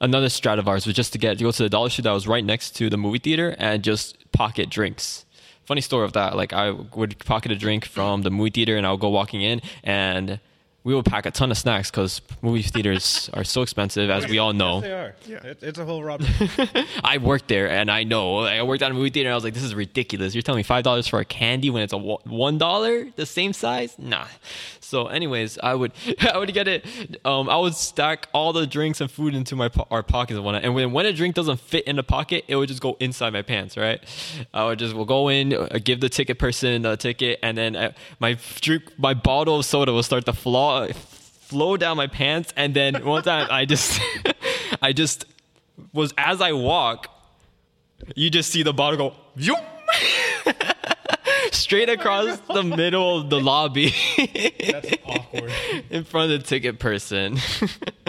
Another strat of ours was just to get to go to the dollar store that was right next to the movie theater and just pocket drinks. Funny story of that. Like I would pocket a drink from the movie theater and I would go walking in and we would pack a ton of snacks because movie theaters are so expensive, as we all know. Yes, they are. Yeah. It, it's a whole robbery. I worked there and I know. I worked at a movie theater and I was like, this is ridiculous. You're telling me five dollars for a candy when it's a one dollar, the same size? Nah. So, anyways, I would I would get it. Um, I would stack all the drinks and food into my po- our pockets and whatnot. And when when a drink doesn't fit in the pocket, it would just go inside my pants. Right? I would just will go in, uh, give the ticket person the ticket, and then uh, my drink, my bottle of soda will start to flow flow down my pants. And then one time, I just I just was as I walk, you just see the bottle go! straight across the middle of the lobby That's awkward. in front of the ticket person.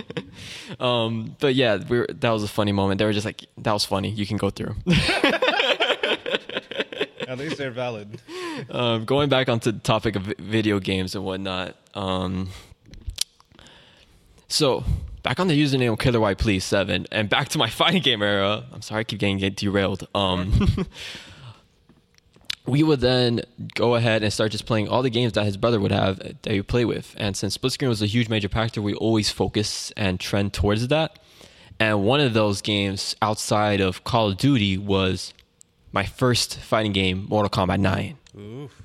um, but yeah, we were, that was a funny moment. They were just like, "That was funny. You can go through." At least they're valid. um, going back onto the topic of video games and whatnot. Um, so back on the username Killer White Please Seven, and back to my fighting game era. I'm sorry, I keep getting get derailed. Um, we would then go ahead and start just playing all the games that his brother would have uh, that he play with. And since split screen was a huge major factor, we always focus and trend towards that. And one of those games outside of Call of Duty was my first fighting game, Mortal Kombat 9. Oof.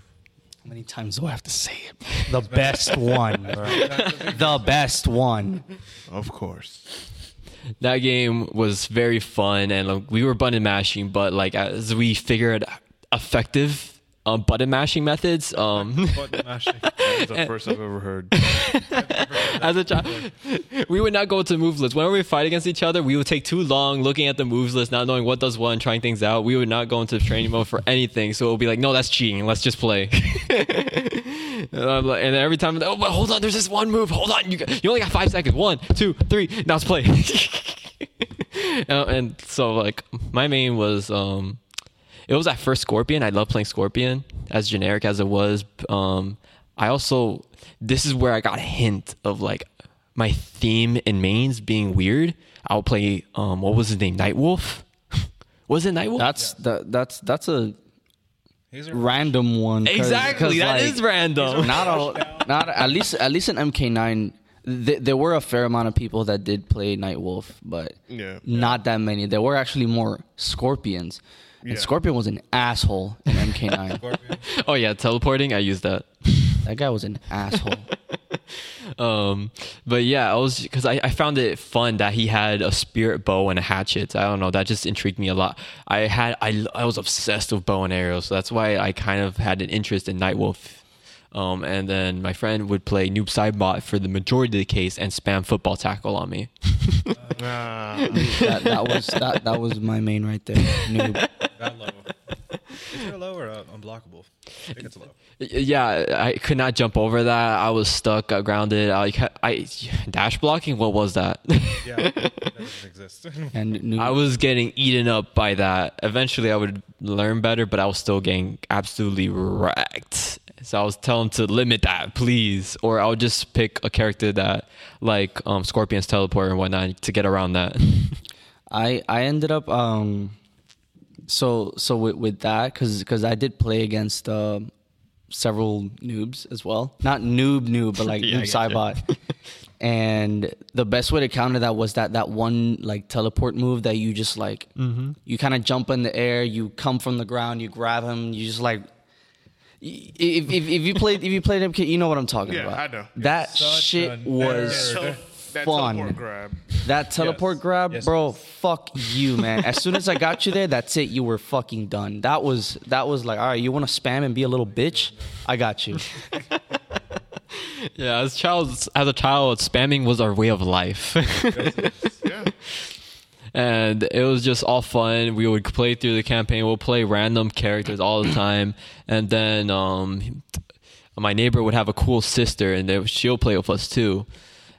How many times do I have to say it? The best one. the best one. Of course. That game was very fun, and like, we were button mashing. But like as we figured effective um, button mashing methods, um, Button mashing. That's the first I've ever heard. as a child, we would not go to move lists. Whenever we fight against each other, we would take too long looking at the moves list, not knowing what does what, and trying things out. We would not go into training mode for anything. So it would be like, no, that's cheating. Let's just play. and, like- and every time, oh, but hold on, there's this one move. Hold on, you got- you only got five seconds. One, two, three. Now let's play. And so like my main was um it was at first Scorpion. I love playing Scorpion as generic as it was. Um, I also this is where I got a hint of like my theme in mains being weird. I'll play um what was his name? Nightwolf. was it Nightwolf? That's that. That's that's a These are random one. 'cause- exactly. 'cause, That like, is random. Not all. Not at least at least in MK9. th- there were a fair amount of people that did play Nightwolf, but Yeah. not that many. There were actually more Scorpions. And Yeah. Scorpion was an asshole in MK9. Oh yeah, teleporting. I used that. that guy was an asshole. Um, but yeah, I was because I, I found it fun that he had a spirit bow and a hatchet. I don't know, that just intrigued me a lot. I had I I was obsessed with bow and arrows, so that's why I kind of had an interest in Nightwolf. Um, and then my friend would play Noob Saibot for the majority of the case and spam football tackle on me. Ah, that, that was that, that was my main right there. Noob. That low. Is it low or uh, unblockable? I think it's low. Yeah, I could not jump over that. I was stuck, got grounded. I, I dash blocking. What was that? Yeah, that doesn't exist. And Noob. I was getting eaten up by that. Eventually, I would learn better, but I was still getting absolutely wrecked. So I was telling to limit that, please, or I'll just pick a character that, like um, Scorpion's teleport and whatnot, to get around that. I I ended up um so so with, with that cuz cuz I did play against uh, several noobs as well. Not noob noob but like Yeah, noob. Saibot. and the best way to counter that was that that one like teleport move that you just like Mm-hmm. you kind of jump in the air, you come from the ground, you grab him, you just like if, if, if you played if you played MK, you know what I'm talking Yeah, about. I know. That Such shit a was nerd. that fun. teleport grab. That teleport Yes. grab, Yes, bro. yes. Fuck you, man. As soon as I got you there, that's it. You were fucking done. That was that was like, all right. You want to spam and be a little bitch? I got you. yeah, as child, as a child, spamming was our way of life. Yeah. and it was just all fun. We would play through the campaign. We'll play random characters all the time, and then um, my neighbor would have a cool sister, and she'll play with us too.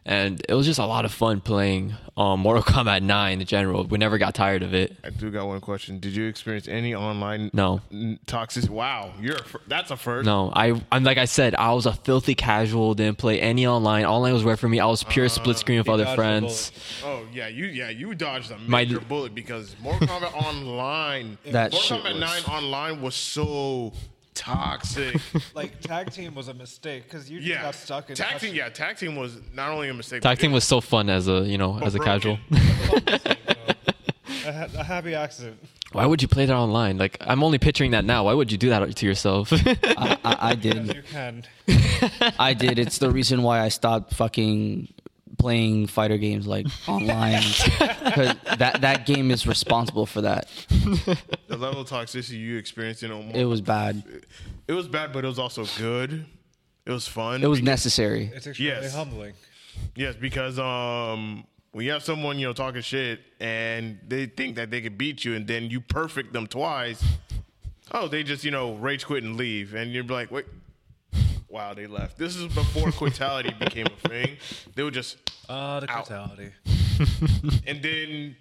And it was just a lot of fun playing um, Mortal Kombat 9 in general. We never got tired of it. I do got one question. Did you experience any online No. n- toxic? Wow, you're a fir- that's a first. No, I, I'm like I said, I was a filthy casual. Didn't play any online. Online was rare for me. I was pure split screen with other friends. Oh yeah, you yeah you dodged a My- major bullet because Mortal Kombat Online, That Mortal shit Kombat was- Nine Online was so toxic. like tag team was a mistake because you just yeah, got stuck in tag team. Yeah, tag team was not only a mistake. Tag but team it- was so fun as a you know as a broken. casual. a, ha- a happy accident. Why would you play that online? Like I'm only picturing that now. Why would you do that to yourself? I, I, I Yes, did. you can. I did. It's the reason why I stopped fucking playing fighter games like online. 'Cause that that game is responsible for that. the level of toxicity you experienced in Mortal It was bad. It was bad, but it was also good. It was fun. It was because- necessary. It's extremely Yes. humbling. Yes, because um, when you have someone you know talking shit and they think that they could beat you, and then you perfect them twice. Oh, they just you know rage quit and leave, and you're like, wait, wow, they left. This is before quitality became a thing. They would just, Ah, the Ow. brutality. and then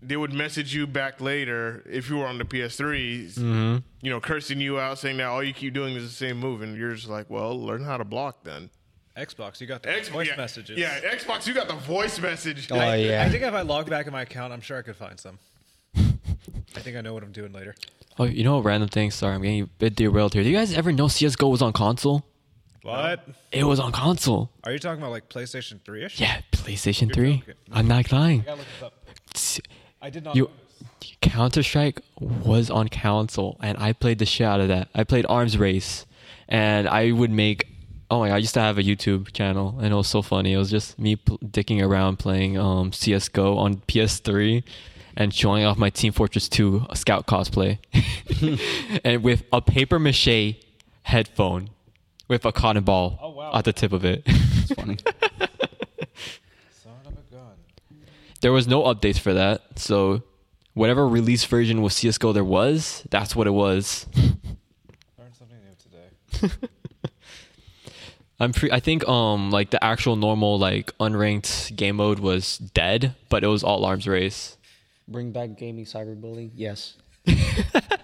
they would message you back later if you were on the PS3s, Mm-hmm. you know, cursing you out, saying that all you keep doing is the same move, and you're just like, well, learn how to block then. Xbox, you got the Xbox, voice yeah, messages. Yeah, Xbox, you got the voice message. Oh I, yeah. I think if I log back in my account, I'm sure I could find some. I think I know what I'm doing later. oh, you know, a random thing. Sorry, I'm getting a bit derailed here. Do you guys ever know CS:GO was on console? What? It was on console. Are you talking about like PlayStation 3 ish? Yeah, PlayStation 3. joking. I'm not lying. I gotta look this up. S- I did not. You. Counter Strike was on console, and I played the shit out of that. I played Arms Race, and I would make. Oh my god! I used to have a YouTube channel, and it was so funny. It was just me pl- dicking around playing um, CS:GO on PS3, and showing off my Team Fortress 2 Scout cosplay, and with a paper mache headphone, with a cotton ball Oh, wow. at the tip of it. It's funny. Son of a gun. there was no updates for that, so whatever release version with CS:GO there was, that's what it was. Learned something new today. I'm pre- I think um like the actual normal like unranked game mode was dead, but it was all arms race. Bring back gaming cyberbullying. Yes. I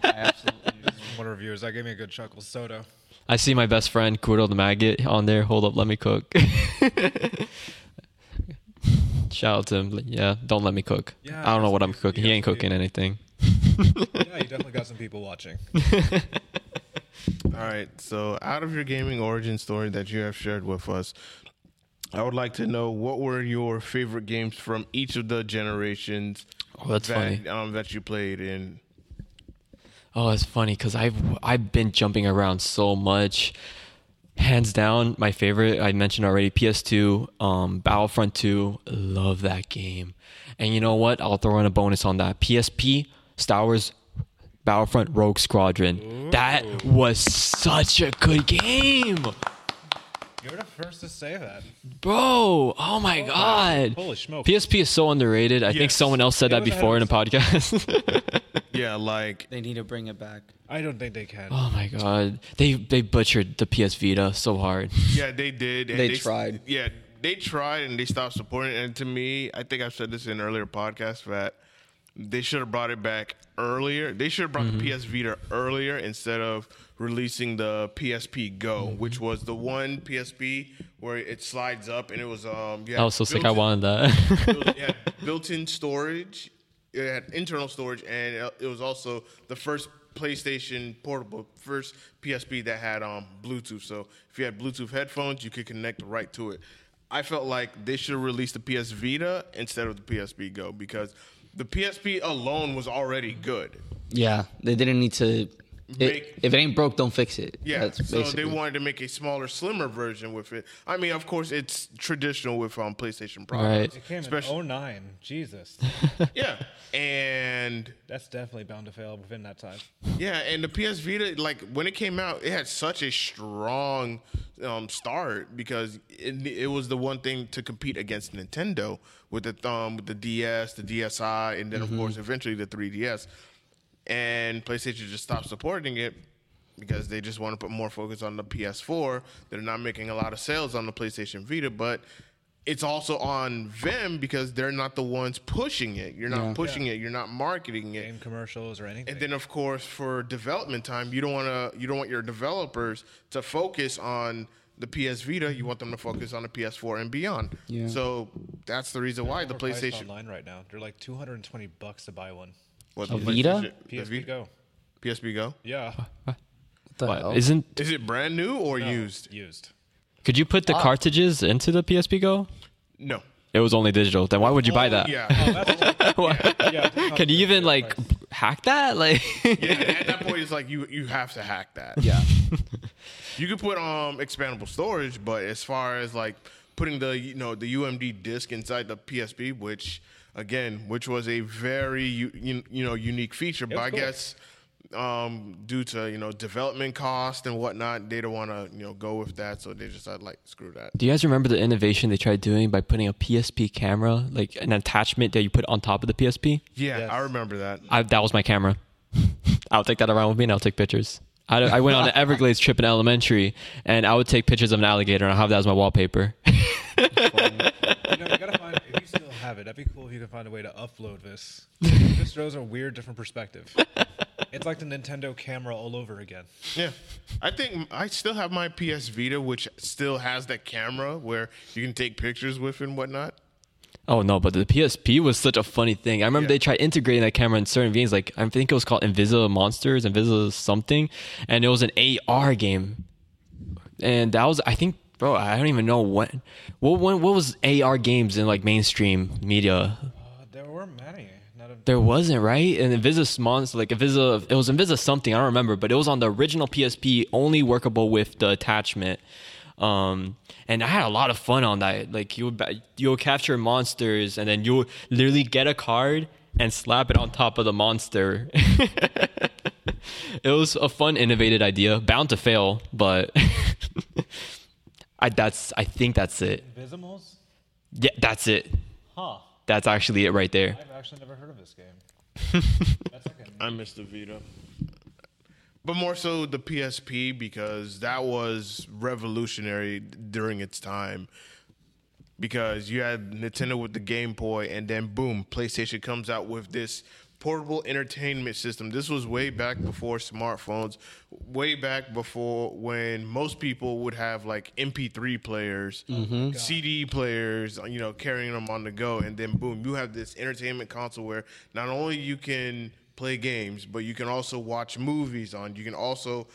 absolutely. One of reviewers that gave me a good chuckle. Soto. I see my best friend Kuro the Maggot on there. Hold up, let me cook. Shout out to him. Yeah, don't let me cook. Yeah, I don't know what I'm cooking. He ain't cooking be- anything. Yeah, you definitely got some people watching. All right. So, out of your gaming origin story that you have shared with us, I would like to know what were your favorite games from each of the generations Oh, that's that, funny. Um, that you played in. Oh, it's funny because I've I've been jumping around so much. Hands down, my favorite I mentioned already, PS2, um, Battlefront 2. Love that game. And you know what? I'll throw in a bonus on that. PSP, Star Wars Battlefront Rogue Squadron. That was such a good game, You're the first to say that. bro. Oh my oh, god. Holy smoke. PSP is so underrated. I think Yes. someone else said It that was before in a podcast. Yeah, like They need to bring it back. I don't think they can. oh my god, they they butchered the PS Vita so hard. yeah, they did. and They s- tried. Yeah, they tried and they stopped supporting. it. And to me, I think I've said this in an earlier podcast that they should have brought it back earlier. They should have brought Mm-hmm. the PS Vita earlier instead of releasing the PSP Go, Mm-hmm. which was the one PSP where it slides up and it was um. Yeah, That was so sick. I wanted that. it, had built-in storage. It had internal storage, and it- was also the first PlayStation portable, first PSP that had um, Bluetooth. So if you had Bluetooth headphones, you could connect right to it. I felt like they should have released the PS Vita instead of the PSP Go because the PSP alone was already good. Yeah, they didn't need to. It, if it ain't broke, don't fix it. Yeah, That's so they wanted to make a smaller, slimmer version with it. I mean, of course, it's traditional with um, PlayStation Right. products. It came Especially- in 09. Jesus. Yeah, and That's definitely bound to fail within that time. Yeah, and the PS Vita, like when it came out, it had such a strong um, start because it, it was the one thing to compete against Nintendo with the um, with the DS, the DSi, and then of course eventually the 3DS. And PlayStation just stopped supporting it because they just want to put more focus on the PS4. They're not making a lot of sales on the PlayStation Vita, but it's also on them because they're not the ones pushing it. You're not Yeah. pushing it. You're not marketing it. Game commercials or anything. And then, of course, for development time, you don't want to you don't want your developers to focus on the PS Vita. You want them to focus on the PS4 and beyond. Yeah. So that's the reason why the They're priced PlayStation. online right now. They're like 220 bucks to buy one. What, A the Vita? PlayStation- PSP Go. PSP Go. Yeah. What the What, hell? isn't Is it brand new or No, used? Used. could you put the Ah. cartridges into the PSP Go? No. It was only digital. Then why would you buy that? Yeah. Oh, that's yeah, yeah, Can you even like hack that? Like yeah. At that point, it's like you you have to hack that. yeah. You could put um expandable storage, but as far as like putting the you know the UMD disk inside the PSP, which again, which was a very you, you know unique feature, but I cool. guess um due to you know development cost and whatnot, they don't want to you know go with that, so they just said like screw that. Do you guys remember the innovation they tried doing by putting a PSP camera, like an attachment that you put on top of the PSP? Yeah, Yes. I remember that. I, that was my camera. I'll take that around with me and I'll take pictures. I, I went on an Everglades trip in elementary and I would take pictures of an alligator and I'll have that as my wallpaper. You know, you gotta find if you still have it. That'd be cool if you could find a way to upload this. this throws a weird, different perspective. It's like the Nintendo camera all over again. Yeah, I think I still have my PS Vita, which still has that camera where you can take pictures with and whatnot. oh no, but the PSP was such a funny thing. I remember Yeah. they tried integrating that camera in certain games. Like I think it was called Invisible Monsters, Invisible something, and it was an AR game. And that was I think, bro, I don't even know what what what, what was AR games in like mainstream media. Uh, there weren't many. A, There wasn't right, and Invisus Monster, like Invisa, it was Invisa something I don't remember, but it was on the original PSP, only workable with the attachment. Um, and I had a lot of fun on that. Like you would, you'll capture monsters, and then you'll literally get a card and slap it on top of the monster. it was a fun, innovative idea, bound to fail, but I that's I think that's it. Invisimals? Yeah, that's it. Huh. That's actually it right there. I've actually never heard of this game. That's like a I miss the Vita. But more so the PSP because that was revolutionary during its time. Because you had Nintendo with the Game Boy, and then boom, PlayStation comes out with this portable entertainment system. This was way back before smartphones, way back before when most people would have like MP3 players, mm-hmm. CD players, you know, carrying them on the go, and then boom, you have this entertainment console where not only you can play games, but you can also watch movies on. You can also,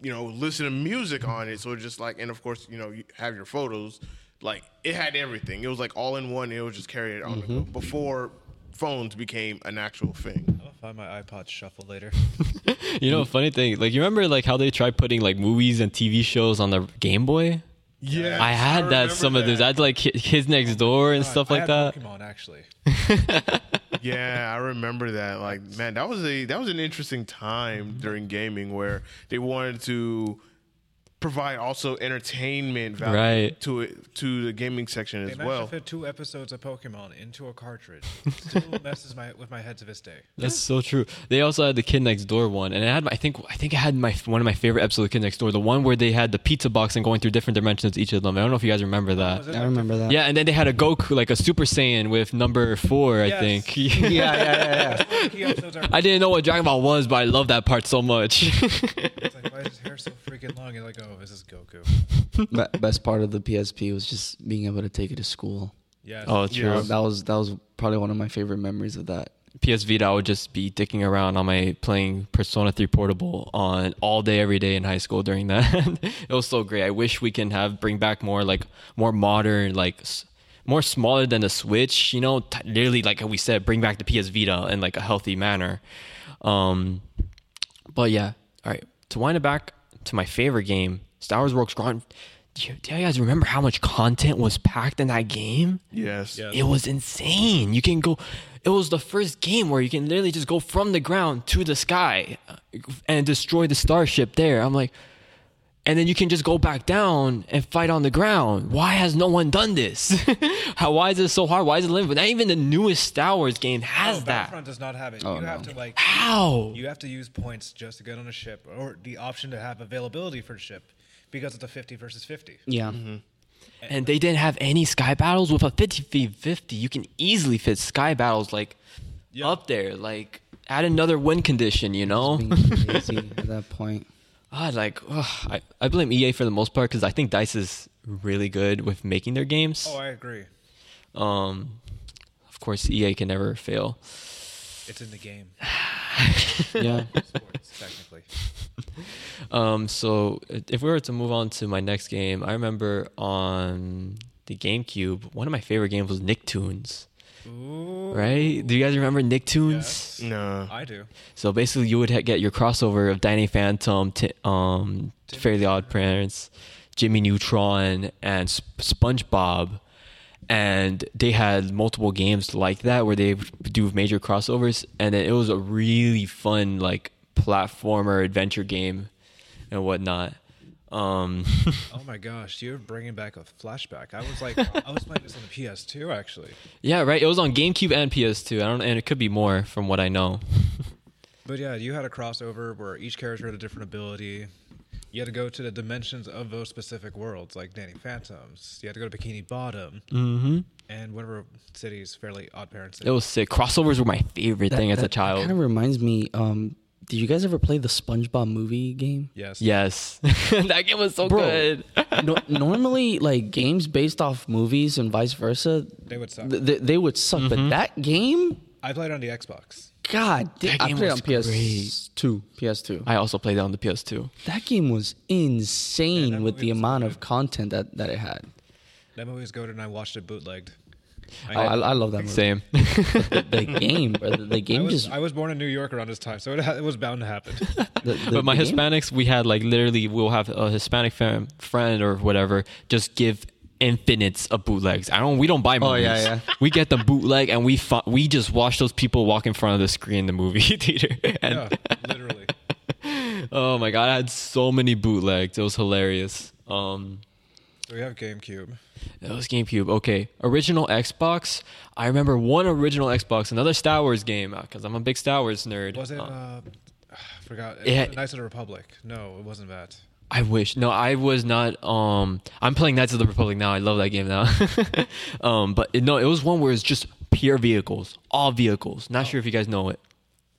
you know, listen to music on it. So just like, and of course, you know, you have your photos. like it had everything. It was like all in one. It was just carried on the go mm-hmm. before phones became an actual thing. I'll find my iPod shuffle later. You know, funny thing, like you remember like how they tried putting like movies and TV shows on the Game Boy? Yeah, I had that some of those. I had like Ki- Kids Next Door and God, stuff I like had that. Pokemon actually. Yeah, I remember that. Like, man, that was a that was an interesting time during gaming where they wanted to provide also entertainment value Right. to it to the gaming section They as managed well. to fit two episodes of Pokemon into a cartridge. Still messes my with my head to this day. That's so true. They also had the Kid Next Door one, and it had my, I think I think it had my one of my favorite episodes of Kid Next Door, the one where they had the pizza box and going through different dimensions each of them. I don't know if you guys remember oh, that. Was it I like remember that. Yeah, and then they had a Goku, like a Super Saiyan with number four, I think. yeah, yeah, yeah, yeah. the key episodes are I didn't know what Dragon Ball was, but I love that part so much. It's like, why is his hair so freaking long? You're like, oh, this is Goku. Be- best part of the PSP was just being able to take it to school. Yes. oh, true. Yeah. That was that was probably one of my favorite memories of that. PS Vita, I would just be dicking around on my playing Persona 3 Portable on all day, every day in high school during that. it was so great. I wish we can have bring back more like more modern, like s- more smaller than the Switch. You know, t- literally like we said, bring back the PS Vita in like a healthy manner. Um, but yeah, all right. To wind it back to my favorite game, Star Wars Rogue Squadron. Do you, do you guys remember how much content was packed in that game? yes. Yeah. It was insane. You can go. It was the first game where you can literally just go from the ground to the sky uh, and destroy the starship there. I'm like, and then you can just go back down and fight on the ground. Why has no one done this? How? Why is it so hard? Why is it limited? Not even the newest Star Wars game has no, that. Battlefront does not have it. Oh, you have to like How? you have to use points just to get on a ship, or the option to have availability for the ship, because it's a 50 versus 50. Yeah. Mm-hmm. And they didn't have any sky battles with a 50 50. You can easily fit sky battles like Yeah. up there. Like add another win condition, you know? At that point. Ah, like I, I blame EA for the most part because I think Dice is really good with making their games. Oh, I agree. Um, of course, EA can never fail. It's in the game. Yeah. Sports, technically. Um, so if we were to move on to my next game, I remember on the GameCube, one of my favorite games was Nicktoons. Ooh. Right? Do you guys remember Nicktoons? Yes. No. I do. So basically, you would ha- get your crossover of Danny Phantom, t- um, Fairly Odd Parents, Jimmy Neutron, and Sp- SpongeBob. And they had multiple games like that where they do major crossovers, and it was a really fun like platformer adventure game and whatnot. Um, Oh my gosh, you're bringing back a flashback. I was like, I was playing this on the PS2 actually. yeah, right. It was on GameCube and PS2. I don't, and it could be more from what I know. But yeah, you had a crossover where each character had a different ability. You had to go to the dimensions of those specific worlds, like Danny Phantoms. You had to go to Bikini Bottom Mm-hmm. and whatever cities, fairly odd parents. It was sick. Crossovers were my favorite thing as a child. Kind of reminds me. Um, did you guys ever play the SpongeBob movie game? yes. Yes, that game was so Bro. good. no, normally, like games based off movies and vice versa, They would suck. th- th- they would suck. But mm-hmm. that game, I played on the Xbox. God, That I game played was on PS2. PS2. I also played that on the PS2. That game was insane Yeah, with the amount good. of content that, that it had. That movie was good, and I watched it bootlegged. Oh, I, I love that movie. Same. The, the game, bro, the, the I game was, just. I was born in New York around this time, so it, it was bound to happen. the, the, but my the game- Hispanics, we had like literally, we'll have a Hispanic fam- friend or whatever just give infinites of bootlegs. I don't. We don't buy movies. Oh, yeah, yeah. We get the bootleg and we fu- we just watch those people walk in front of the screen in the movie theater. And yeah, literally. oh my god, I had so many bootlegs. It was hilarious. Um, So we have GameCube. It was GameCube. Okay, original Xbox. I remember one original Xbox, another Star Wars game because I'm a big Star Wars nerd. Was it? Uh, Uh, I forgot. It it had- Knights of the Republic. No, it wasn't that. I wish. No, I was not. Um, I'm playing Knights of the Republic now. I love that game now. um, but it, no, it was one where it's just pure vehicles, all vehicles. Not sure if you guys know it.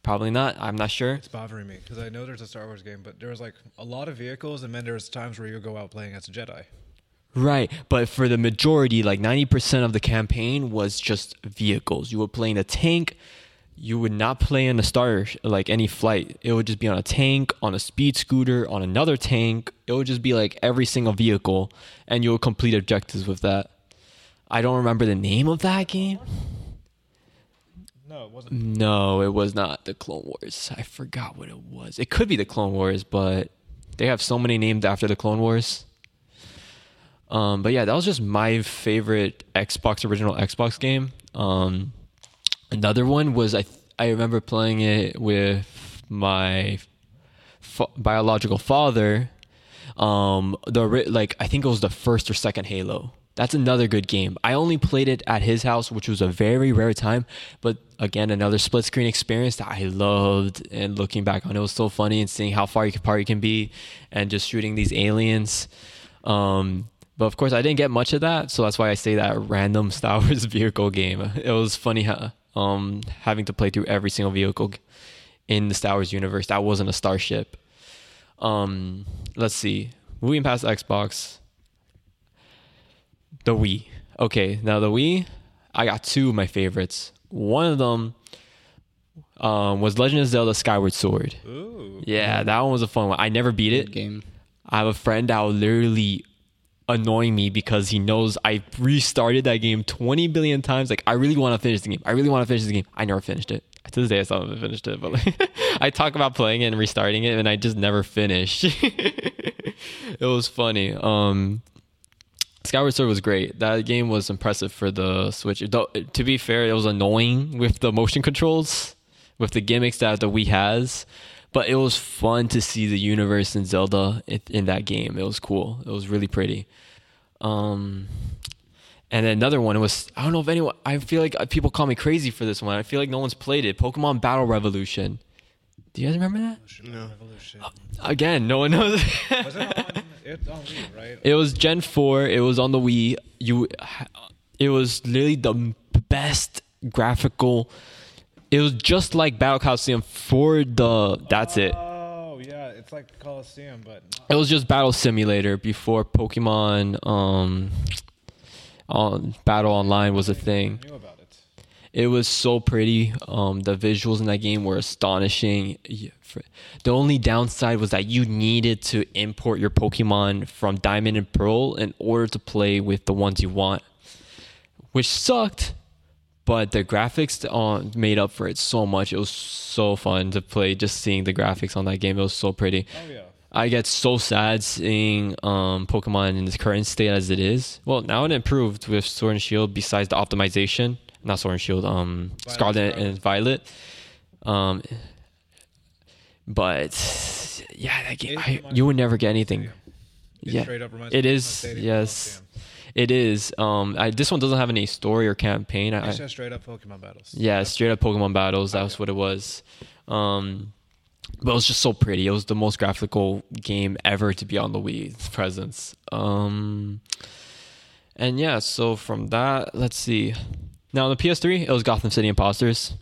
Probably not. I'm not sure. It's bothering me because I know there's a Star Wars game, but there was like a lot of vehicles, and then there was times where you go out playing as a Jedi. Right, but for the majority, like 90% of the campaign was just vehicles. You were playing a tank. you would not play in a star like any flight. It would just be on a tank, on a speed scooter, on another tank. It would just be like every single vehicle, and you would complete objectives with that. I don't remember the name of that game. No, it wasn't. No, it was not the Clone Wars. I forgot what it was. It could be the Clone Wars, but they have so many named after the Clone Wars. Um, but yeah, that was just my favorite Xbox original Xbox game. Um, another one was I I remember playing it with my fa- biological father. Um, the like I think it was the first or second Halo. That's another good game. I only played it at his house, which was a very rare time. But again, another split screen experience that I loved. And looking back on it, it was so funny and seeing how far you can, apart you can be, and just shooting these aliens. Um, but of course, I didn't get much of that, so that's why I say that random Star Wars vehicle game. It was funny how, um, having to play through every single vehicle in the Star Wars universe that wasn't a starship. Um, let's see, moving past Xbox, the Wii. Okay, now the Wii, I got two of my favorites. One of them um, was Legend of Zelda: Skyward Sword. Ooh. Yeah, that one was a fun one. I never beat it. Good game. I have a friend that will literally annoy me because he knows I restarted that game 20 billion times. Like, I really want to finish the game. I really want to finish the game. I never finished it. To this day, I still haven't finished it. But like, I talk about playing it and restarting it, and I just never finish. it was funny. Um, Skyward Sword was great. That game was impressive for the Switch. Though, to be fair, it was annoying with the motion controls, with the gimmicks that the Wii has. But it was fun to see the universe in Zelda in, in that game. It was cool. It was really pretty. Um, and then another one was I don't know if anyone. I feel like people call me crazy for this one. I feel like no one's played it. Pokemon Battle Revolution. Do you guys remember that? No. Revolution. Again, no one knows. Was it on? It's on Wii, right? It was Gen 4. It was on the Wii. You it was literally the best graphical it was just like Battle Coliseum for the that's it. Oh yeah, it's like Coliseum, but It was just Battle Simulator before Pokemon um on Battle Online was a thing. I knew about it. It was so pretty. Um, the visuals in that game were astonishing. The only downside was that you needed to import your Pokemon from Diamond and Pearl in order to play with the ones you want, which sucked. But the graphics on made up for it so much. It was so fun to play. Just seeing the graphics on that game, it was so pretty. Oh yeah. I get so sad seeing um, Pokemon in its current state as it is. Well, now it improved with Sword and Shield. Besides the optimization, not Sword and Shield, um, Violet, Scarlet and Violet. Um, but yeah, that game, I, you would never get anything. It yeah, straight up reminds it is. Yes. It is. Um, I, this one doesn't have any story or campaign. I, It's just straight up Pokemon battles. yeah, straight up Pokemon battles. That was what it was. Um, but it was just so pretty. It was the most graphical game ever to be on the Wii presence. Um, and yeah, so from that, let's see. Now on the PS3, it was Gotham City Impostors.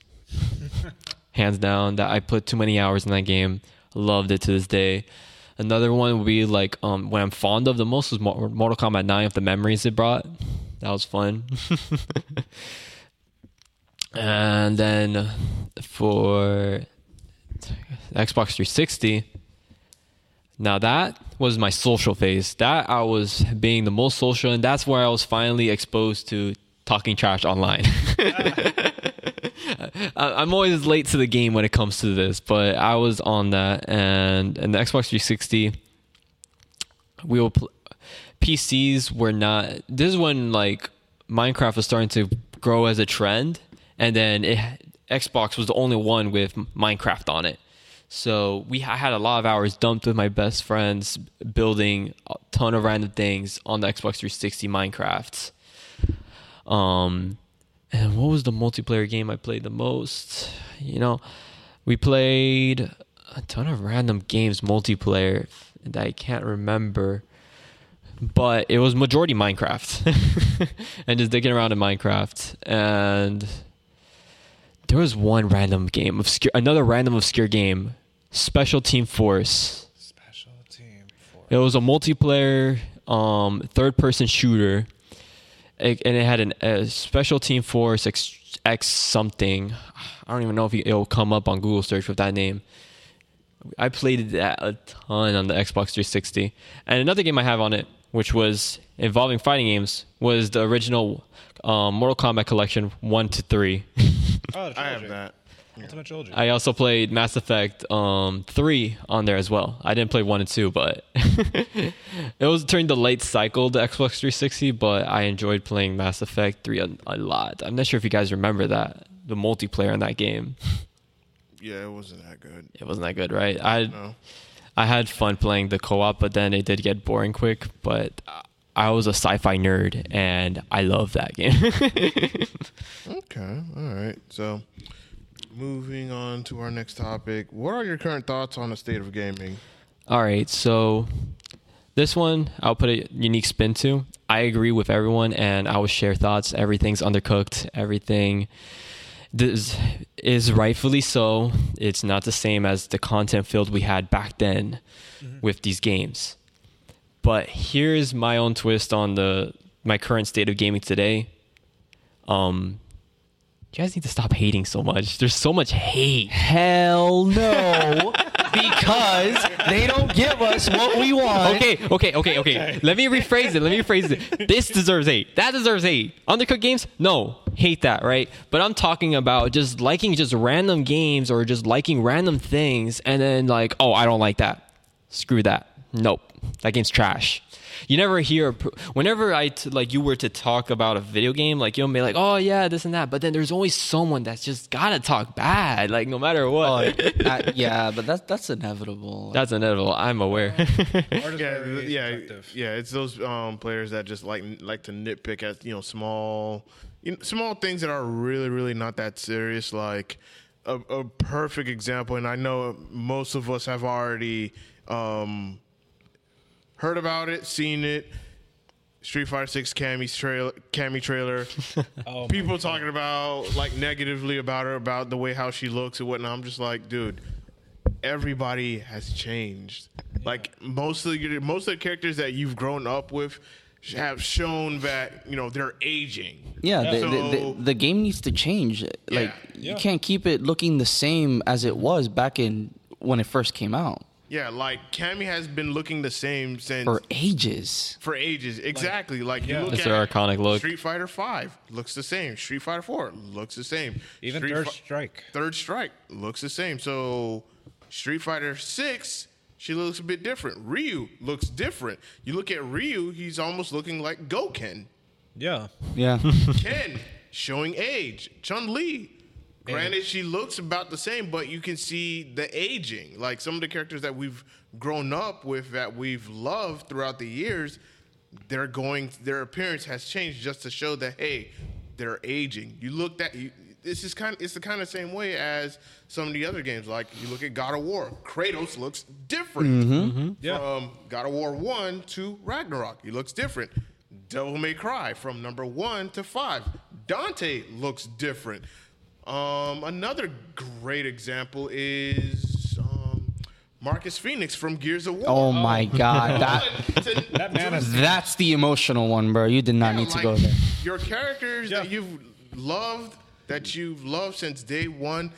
Hands down, that I put too many hours in that game. Loved it to this day. Another one would be like um, what I'm fond of the most Mo- Mortal Kombat 9 of the memories it brought. That was fun. and then for Xbox 360, now that was my social phase. That I was being the most social, and that's where I was finally exposed to talking trash online. I'm always late to the game when it comes to this, but I was on that, and and the Xbox 360, we will. Pl- PCs were not. This is when like Minecraft was starting to grow as a trend, and then it, Xbox was the only one with Minecraft on it. So we I had a lot of hours dumped with my best friends building a ton of random things on the Xbox 360 Minecraft. Um, and what was the multiplayer game I played the most? You know, we played a ton of random games multiplayer that I can't remember, but it was majority Minecraft and just digging around in Minecraft. And there was one random game, obscure, another random obscure game, Special Team Force. Special team for It was a multiplayer um, third person shooter. It, and it had an, a special team force ex- X something. I don't even know if it'll come up on Google search with that name. I played that a ton on the Xbox 360. And another game I have on it, which was involving fighting games, was the original um, Mortal Kombat collection one to three. Oh, I have that. Ultimate Trilogy. I also played Mass Effect um, 3 on there as well. I didn't play 1 and 2, but it was during the late cycle, the Xbox 360, but I enjoyed playing Mass Effect 3 a, a lot. I'm not sure if you guys remember that, the multiplayer in that game. Yeah, it wasn't that good. It wasn't that good, right? I No. I had fun playing the co-op, but then it did get boring quick, but I was a sci-fi nerd and I love that game. Okay, all right. So, moving on to our next topic. What are your current thoughts on the state of gaming? All right, so this one I'll put a unique spin to. I agree with everyone, and I will share thoughts. Everything's undercooked. Everything is, is rightfully so. It's not the same as the content filled we had back then with these games. But here's my own twist on the my current state of gaming today. Um, you guys need to stop hating so much. There's so much hate. Hell no, because they don't give us what we want. Okay, okay, okay, okay. Let me rephrase it. Let me rephrase it. This deserves eight. That deserves eight. Undercooked games? No. Hate that, right? But I'm talking about just liking just random games or just liking random things and then like, oh, I don't like that. Screw that. Nope. That game's trash. You never hear whenever I t- like you were to talk about a video game, like you'll be like, oh yeah, this and that. But then there's always someone that's just gotta talk bad, like no matter Oh, what. uh, yeah, but that's that's inevitable. That's inevitable. I'm aware. Yeah, yeah, yeah. It's those um, players that just like like to nitpick at you know small, you know, small things that are really really not that serious. Like a, a perfect example, and I know most of us have already um, heard about it, seen it. Street Fighter Six Cammy's trailer, Cammy trailer. Oh, People talking about like negatively about her, about the way how she looks and whatnot. I'm just like, dude, everybody has changed. Like most of the most of the characters that you've grown up with have shown that you know they're aging. yeah, the, So- the, the, the game needs to change. Like Yeah. you can't keep it looking the same as it was back in when it first came out Yeah, like Cammy has been looking the same since for ages. for ages. Exactly. Like, yeah. you look It's at their iconic look. Street Fighter Five looks the same. Street Fighter Four looks the same. Even Street Third Fi- Strike. Third Strike looks the same. So Street Fighter Six, she looks a bit different. Ryu looks different. You look at Ryu, he's almost looking like Gouken. Yeah. Yeah, Ken showing age. Chun Li. Granted, she looks about the same, but you can see the aging. Like some of the characters that we've grown up with, that we've loved throughout the years, they're going. Their appearance has changed just to show that hey, they're aging. You look at you, this is kind. Of, it's the kind of same way as some of the other games. Like you look at God of War, Kratos looks different mm-hmm. Mm-hmm. Yeah. from God of War one to Ragnarok. He looks different. Devil May Cry from number one to five. Dante looks different. Um, another great example is um, Marcus Phoenix from Gears of War. Oh my God, that, that man is- that's the emotional one, bro. You did not yeah, need to like, go there. Your characters that you've loved, that you've loved since day one,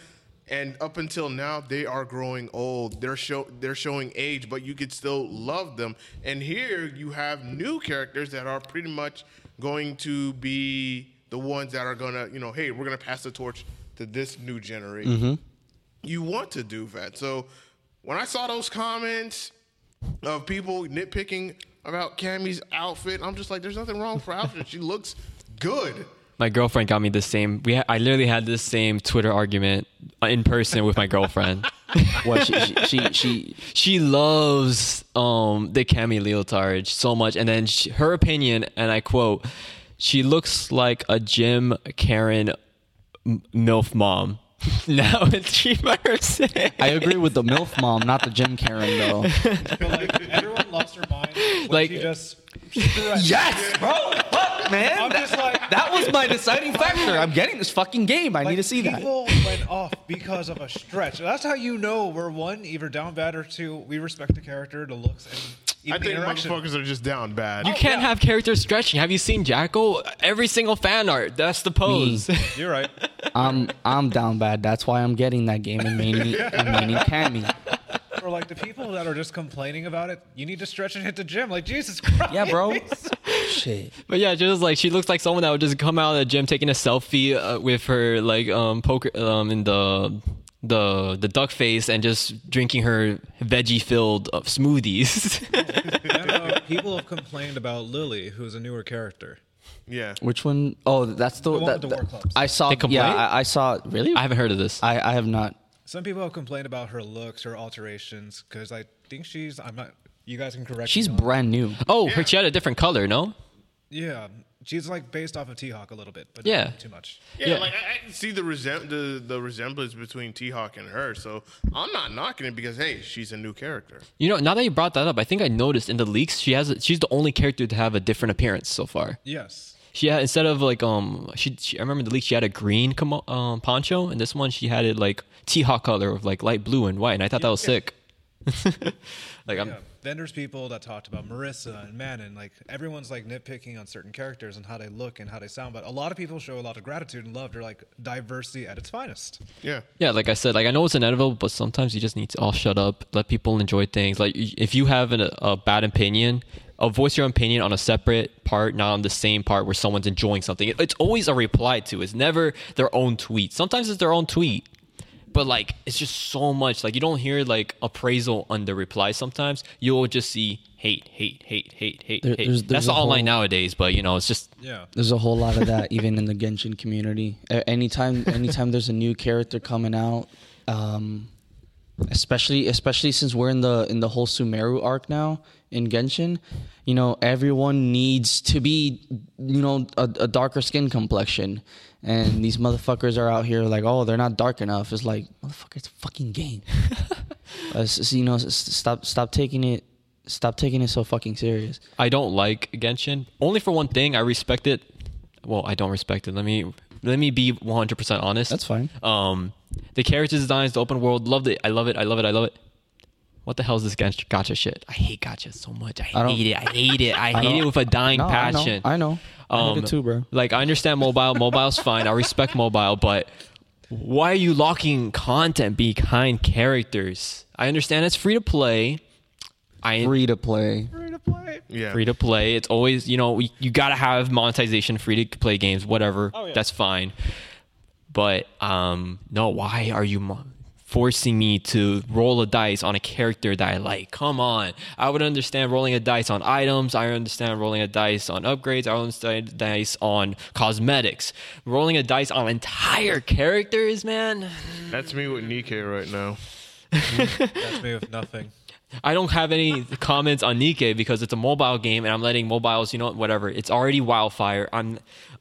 and up until now, they are growing old. They're show they're showing age, but you could still love them. And here you have new characters that are pretty much going to be the ones that are gonna, you know, hey, we're gonna pass the torch to this new generation. You want to do that. So when I saw those comments of people nitpicking about Cammy's outfit. I'm just like, there's nothing wrong with her outfit. She looks good. my girlfriend got me the same. We ha- I literally had this same Twitter argument in person with my girlfriend. What she she she, she she loves um the Cammy leotard so much, and then she, her opinion, and I quote, "She looks like a gym Karen m- milf mom." now it's Street Fighter Six. I agree with the MILF mom, not the gym Karen though. But like everyone lost their mind. When Like- she just stretched. yes, bro. Fuck, man. I'm just like That was my deciding factor. I'm getting this fucking game. I like, need to see that. people went off because of a stretch. That's how you know we're one either down bad or two. We respect the character, the looks, and I think interaction- motherfuckers are just down bad. You can't have characters stretching. Have you seen Jackal? Every single fan art, that's the pose. You're right. I'm I'm down bad. That's why I'm getting that game in Mania in Mania Cammy. Or like the people that are just complaining about it, you need to stretch and hit the gym. Like Jesus Christ. Yeah, bro. Shit. But yeah, just like she looks like someone that would just come out of the gym taking a selfie uh, with her like um poker um in the the the duck face and just drinking her veggie filled uh, smoothies. And, uh, people have complained about Lily, who's a newer character. yeah. Which one? Oh, that's the, The one that, with the war clubs. I saw. They complain? Yeah, I, I saw. Really? I haven't heard of this. I I have not. Some people have complained about her looks, her alterations, because I think she's. I'm not. You guys can correct. She's me on- brand new. Oh, her she had a different color, no? Yeah, she's like based off of T Hawk a little bit, but Yeah. not too much. Yeah, Yeah. like I, I can see the, resem- the the resemblance between T Hawk and her, so I'm not knocking it because hey, she's a new character. You know, now that you brought that up, I think I noticed in the leaks she has a, she's the only character to have a different appearance so far. Yes. She had instead of like um she, she I remember the leak she had a green como- um, poncho and this one she had it like T Hawk color of like light blue and white and I thought that was sick. like I'm Yeah. Then there's people that talked about Marissa and Manon. Like everyone's like nitpicking on certain characters and how they look and how they sound, but a lot of people show a lot of gratitude and love. They're like diversity at its finest. Yeah, Yeah, like I said, like I know it's inevitable, but sometimes you just need to all shut up, let people enjoy things. Like if you have an, a bad opinion, uh, voice your opinion on a separate part, not on the same part where someone's enjoying something. It- It's always a reply to. It's never their own tweet. Sometimes it's their own tweet, but like it's just so much. Like you don't hear like appraisal under reply. Sometimes you'll just see hate, hate, hate, hate, hate, There- hate. there's- That's there's a online whole- nowadays, but you know it's just Yeah. There's a whole lot of that even in the Genshin community. Anytime anytime there's a new character coming out, um, especially especially since we're in the in the whole Sumeru arc now in Genshin, you know, everyone needs to be you know a, a darker skin complexion. And these motherfuckers are out here like, oh, they're not dark enough. It's like, motherfucker, it's a fucking game. uh, s- s- you know, stop stop taking it stop taking it so fucking serious. I don't like Genshin. Only for one thing, I respect it. Well, I don't respect it. Let me let me be 100% honest. That's fine. Um, the character designs, the open world, loved it. I love it. I love it. I love it. What the hell is this gacha gacha shit? I hate gacha so much. I, I hate it. I hate it. I, hate it with a dying No, passion. I know. I hate it too, bro. Like I understand mobile. Mobile's fine. I respect mobile, but why are you locking content behind characters? I understand it's free to play. I Free to play. Free to play. yeah. free to play. It's always, you know, you, you got to have monetization, free to play games, whatever. Oh, yeah. That's fine. But um no, why are you mo- forcing me to roll a dice on a character that I like? Come on. I would understand rolling a dice on items. I understand rolling a dice on upgrades. I understand dice on cosmetics. Rolling a dice on entire characters, man. That's me with Nikke right now. That's me with nothing. I don't have any comments on Nikke because it's a mobile game and I'm letting mobiles, you know, whatever. It's already wildfire. I'm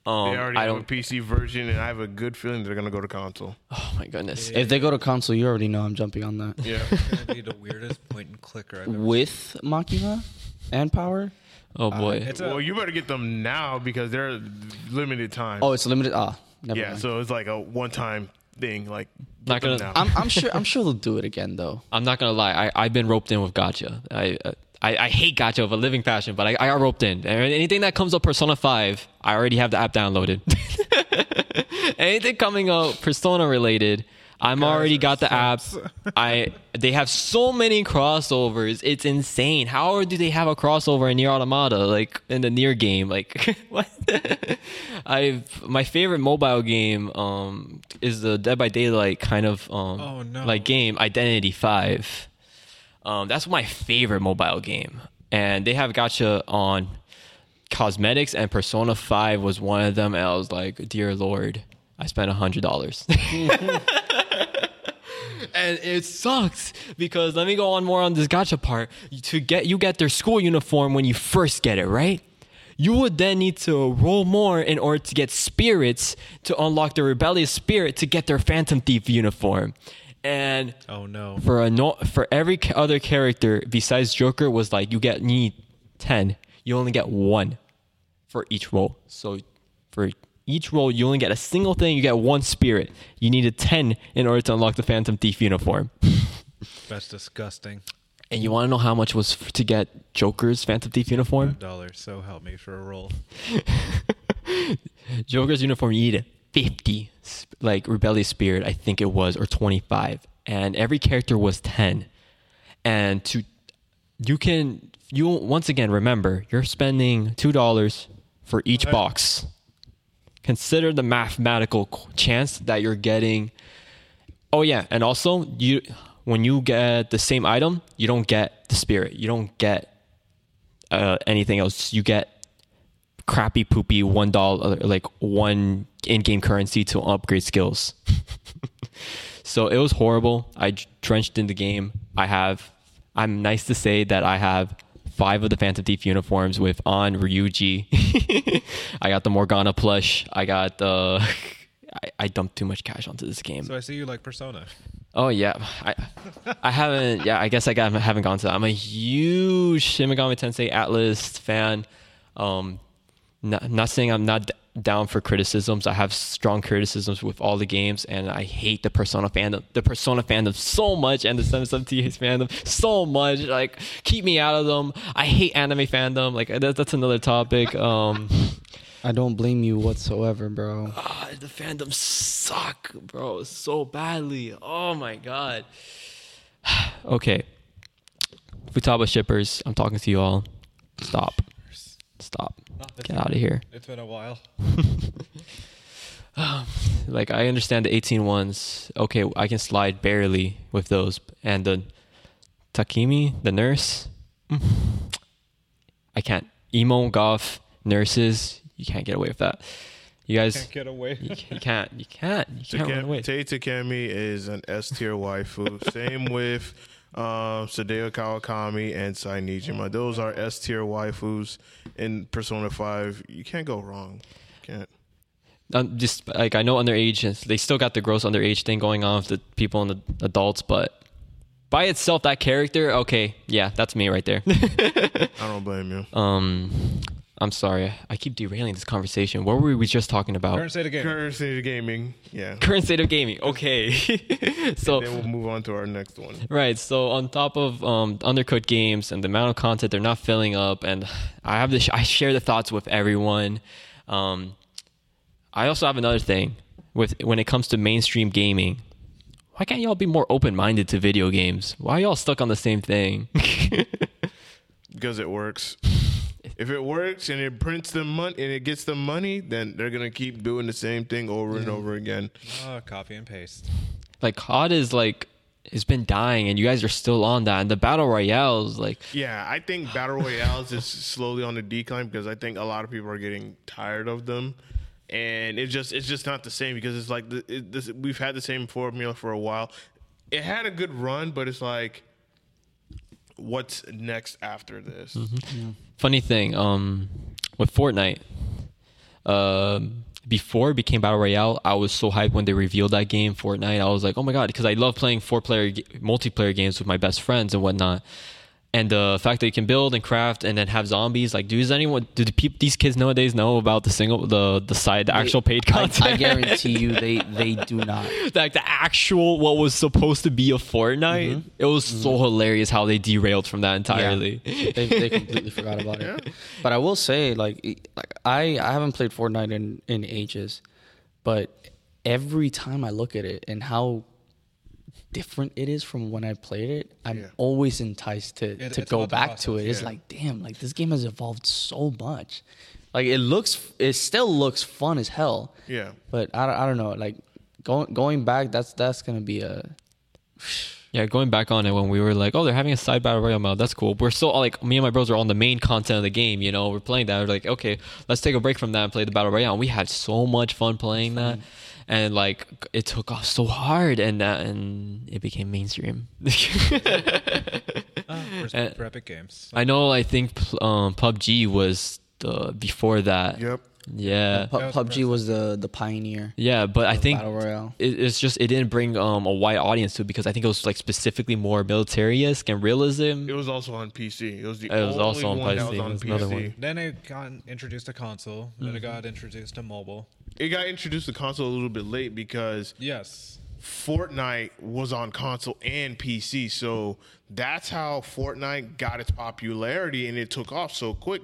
um They already I have a don't PC version, and I have a good feeling they're gonna go to console. Oh my goodness. If they go to console, you already know I'm jumping on that. Yeah, It's gonna be the weirdest point and clicker I've ever With Makima and Power? Oh boy. It's a, well, you better get them now because they're limited time. Oh, it's limited. Ah, never yeah, mind. so it's like a one-time thing. Like, Not get them gonna- now. I'm, I'm sure. I'm sure they'll do it again though. I'm not gonna lie. I I've been roped in with Gacha. I uh, I, I hate Gacha with a living passion, but I, I got roped in. And anything that comes up Persona Five, I already have the app downloaded. anything coming up Persona related, I'm already got the app. I they have so many crossovers. It's insane. How do they have a crossover in NieR:Automata like in the NieR game? Like what? I my favorite mobile game um is the Dead by Daylight kind of um Oh, no. like game Identity Five. Um, that's my favorite mobile game, and they have gacha on cosmetics, and Persona Five was one of them. And I was like, dear Lord, I spent a hundred dollars. and it sucks because let me go on more on this gacha part. To get you get their school uniform when you first get it, right? You would then need to roll more in order to get spirits to unlock the rebellious spirit to get their Phantom Thief uniform. And oh no. for a no, for every other character besides Joker was like you get need ten. You only get one for each roll. So for each roll, you only get a single thing. You get one spirit. You need a ten in order to unlock the Phantom Thief uniform. That's disgusting. And you want to know how much was to get Joker's Phantom Thief uniform? Dollar, so help me for a roll. Joker's uniform you needed 50 like rebellious spirit I think it was or 25 and every character was 10 and to you can you once again remember you're spending $2 for each Okay. box. Consider the mathematical chance that you're getting. Oh yeah and also you when you get the same item you don't get the spirit. You don't get uh, anything else. You get crappy poopy one dollar like one in-game currency to upgrade skills so it was horrible i drenched in the game i have i'm nice to say that i have five of the phantom thief uniforms with on ryuji i got the morgana plush i got the I, I dumped too much cash onto this game So I see you like Persona. Oh yeah, I I haven't. Yeah, I guess I got, haven't gone to that. I'm a huge Shin Megami Tensei Atlus fan. Um, not, not saying I'm not down for criticisms. I have strong criticisms with all the games, and I hate the Persona fandom, the Persona fandom so much, and the 778 fandom so much. Like, keep me out of them. I hate anime fandom. Like, that, that's another topic. Um, I don't blame you whatsoever, bro. ah, the fandom suck, bro, so badly. Oh my god. okay. Futaba shippers, I'm talking to you all. Stop. Stop. Get out of here. It's been a while. Like I understand the 18 ones. Okay, I can slide barely with those. And the Takemi, the nurse, mm, I can't. Emo goth nurses, you can't get away with that. You guys, Can't get away. you, you can't. You can't. You can't run away. Takemi, Tae Takemi is an S tier waifu. Same with um, Sadayo Kawakami and Sae Niijima. Those are S tier waifus in Persona 5. You can't go wrong. Can't. um, just like I know underage, they still got the gross underage thing going on with the people and the adults, but by itself, that character, okay, yeah, that's me right there. I don't blame you. um, I'm sorry, I keep derailing this conversation. What were we just talking about? Current state of game. Current state of gaming. Yeah. Current state of gaming. Okay, so Then we'll move on to our next one. Right. So on top of um, undercooked games and the amount of content they're not filling up, and I have this, I share the thoughts with everyone. Um, I also have another thing with when it comes to mainstream gaming. Why can't y'all be more open minded to video games? Why are y'all stuck on the same thing? Because it works. If it works and it prints them money and it gets them money, then they're gonna keep doing the same thing over and over again. Oh, copy and paste. like COD is like it's been dying, and you guys are still on that. And the battle royales, like Yeah, I think battle royales is slowly on the decline because I think a lot of people are getting tired of them, and it's just it's just not the same because it's like the, it, this, we've had the same formula for a while. It had a good run, but it's like, what's next after this? Mm-hmm. Funny thing um with fortnite um before it became battle royale i was so hyped when they revealed that game fortnite. I was like oh my god because i love playing four player multiplayer games with my best friends and whatnot and the fact that you can build and craft and then have zombies like does anyone do the peop, these kids nowadays know about the single the the side the actual paid content I guarantee you, they they do not. like the actual what was supposed to be a Fortnite. Mm-hmm. It was so mm-hmm. hilarious how they derailed from that entirely. they, they completely forgot about it. But I will say, like, like I I haven't played Fortnite in in ages, but every time I look at it and how different it is from when I played it, I'm Yeah. always enticed to It- to go about the back to it. process, It's like, damn, like this game has evolved so much. Like it looks, it still looks fun as hell. Yeah. But I, don't- I don't know, like going going back, that's that's gonna be a Yeah, going back on it when we were like, oh, they're having a side battle royale mode. That's cool. We're still like me and my bros are on the main content of the game. You know, we're playing that. We're like, okay, let's take a break from that and play the battle royale. And we had so much fun playing that, and like it took off so hard, and that and it became mainstream. Ah, for, Uh, for Epic Games. I know. I think um, PUBG was the before that. Yep. Yeah. Pu- That was PUBG was the the pioneer. Yeah, but I think battle royale. it, it's just it didn't bring um, a wide audience to it because I think it was like specifically more military-esque and realism. It was also on PC. It was the It was only also on one that PC. was on It was another PC. one. Then it got introduced to console. Then it got introduced to mobile. It got introduced to console a little bit late because Yes. Fortnite was on console and PC. So that's how Fortnite got its popularity and it took off so quick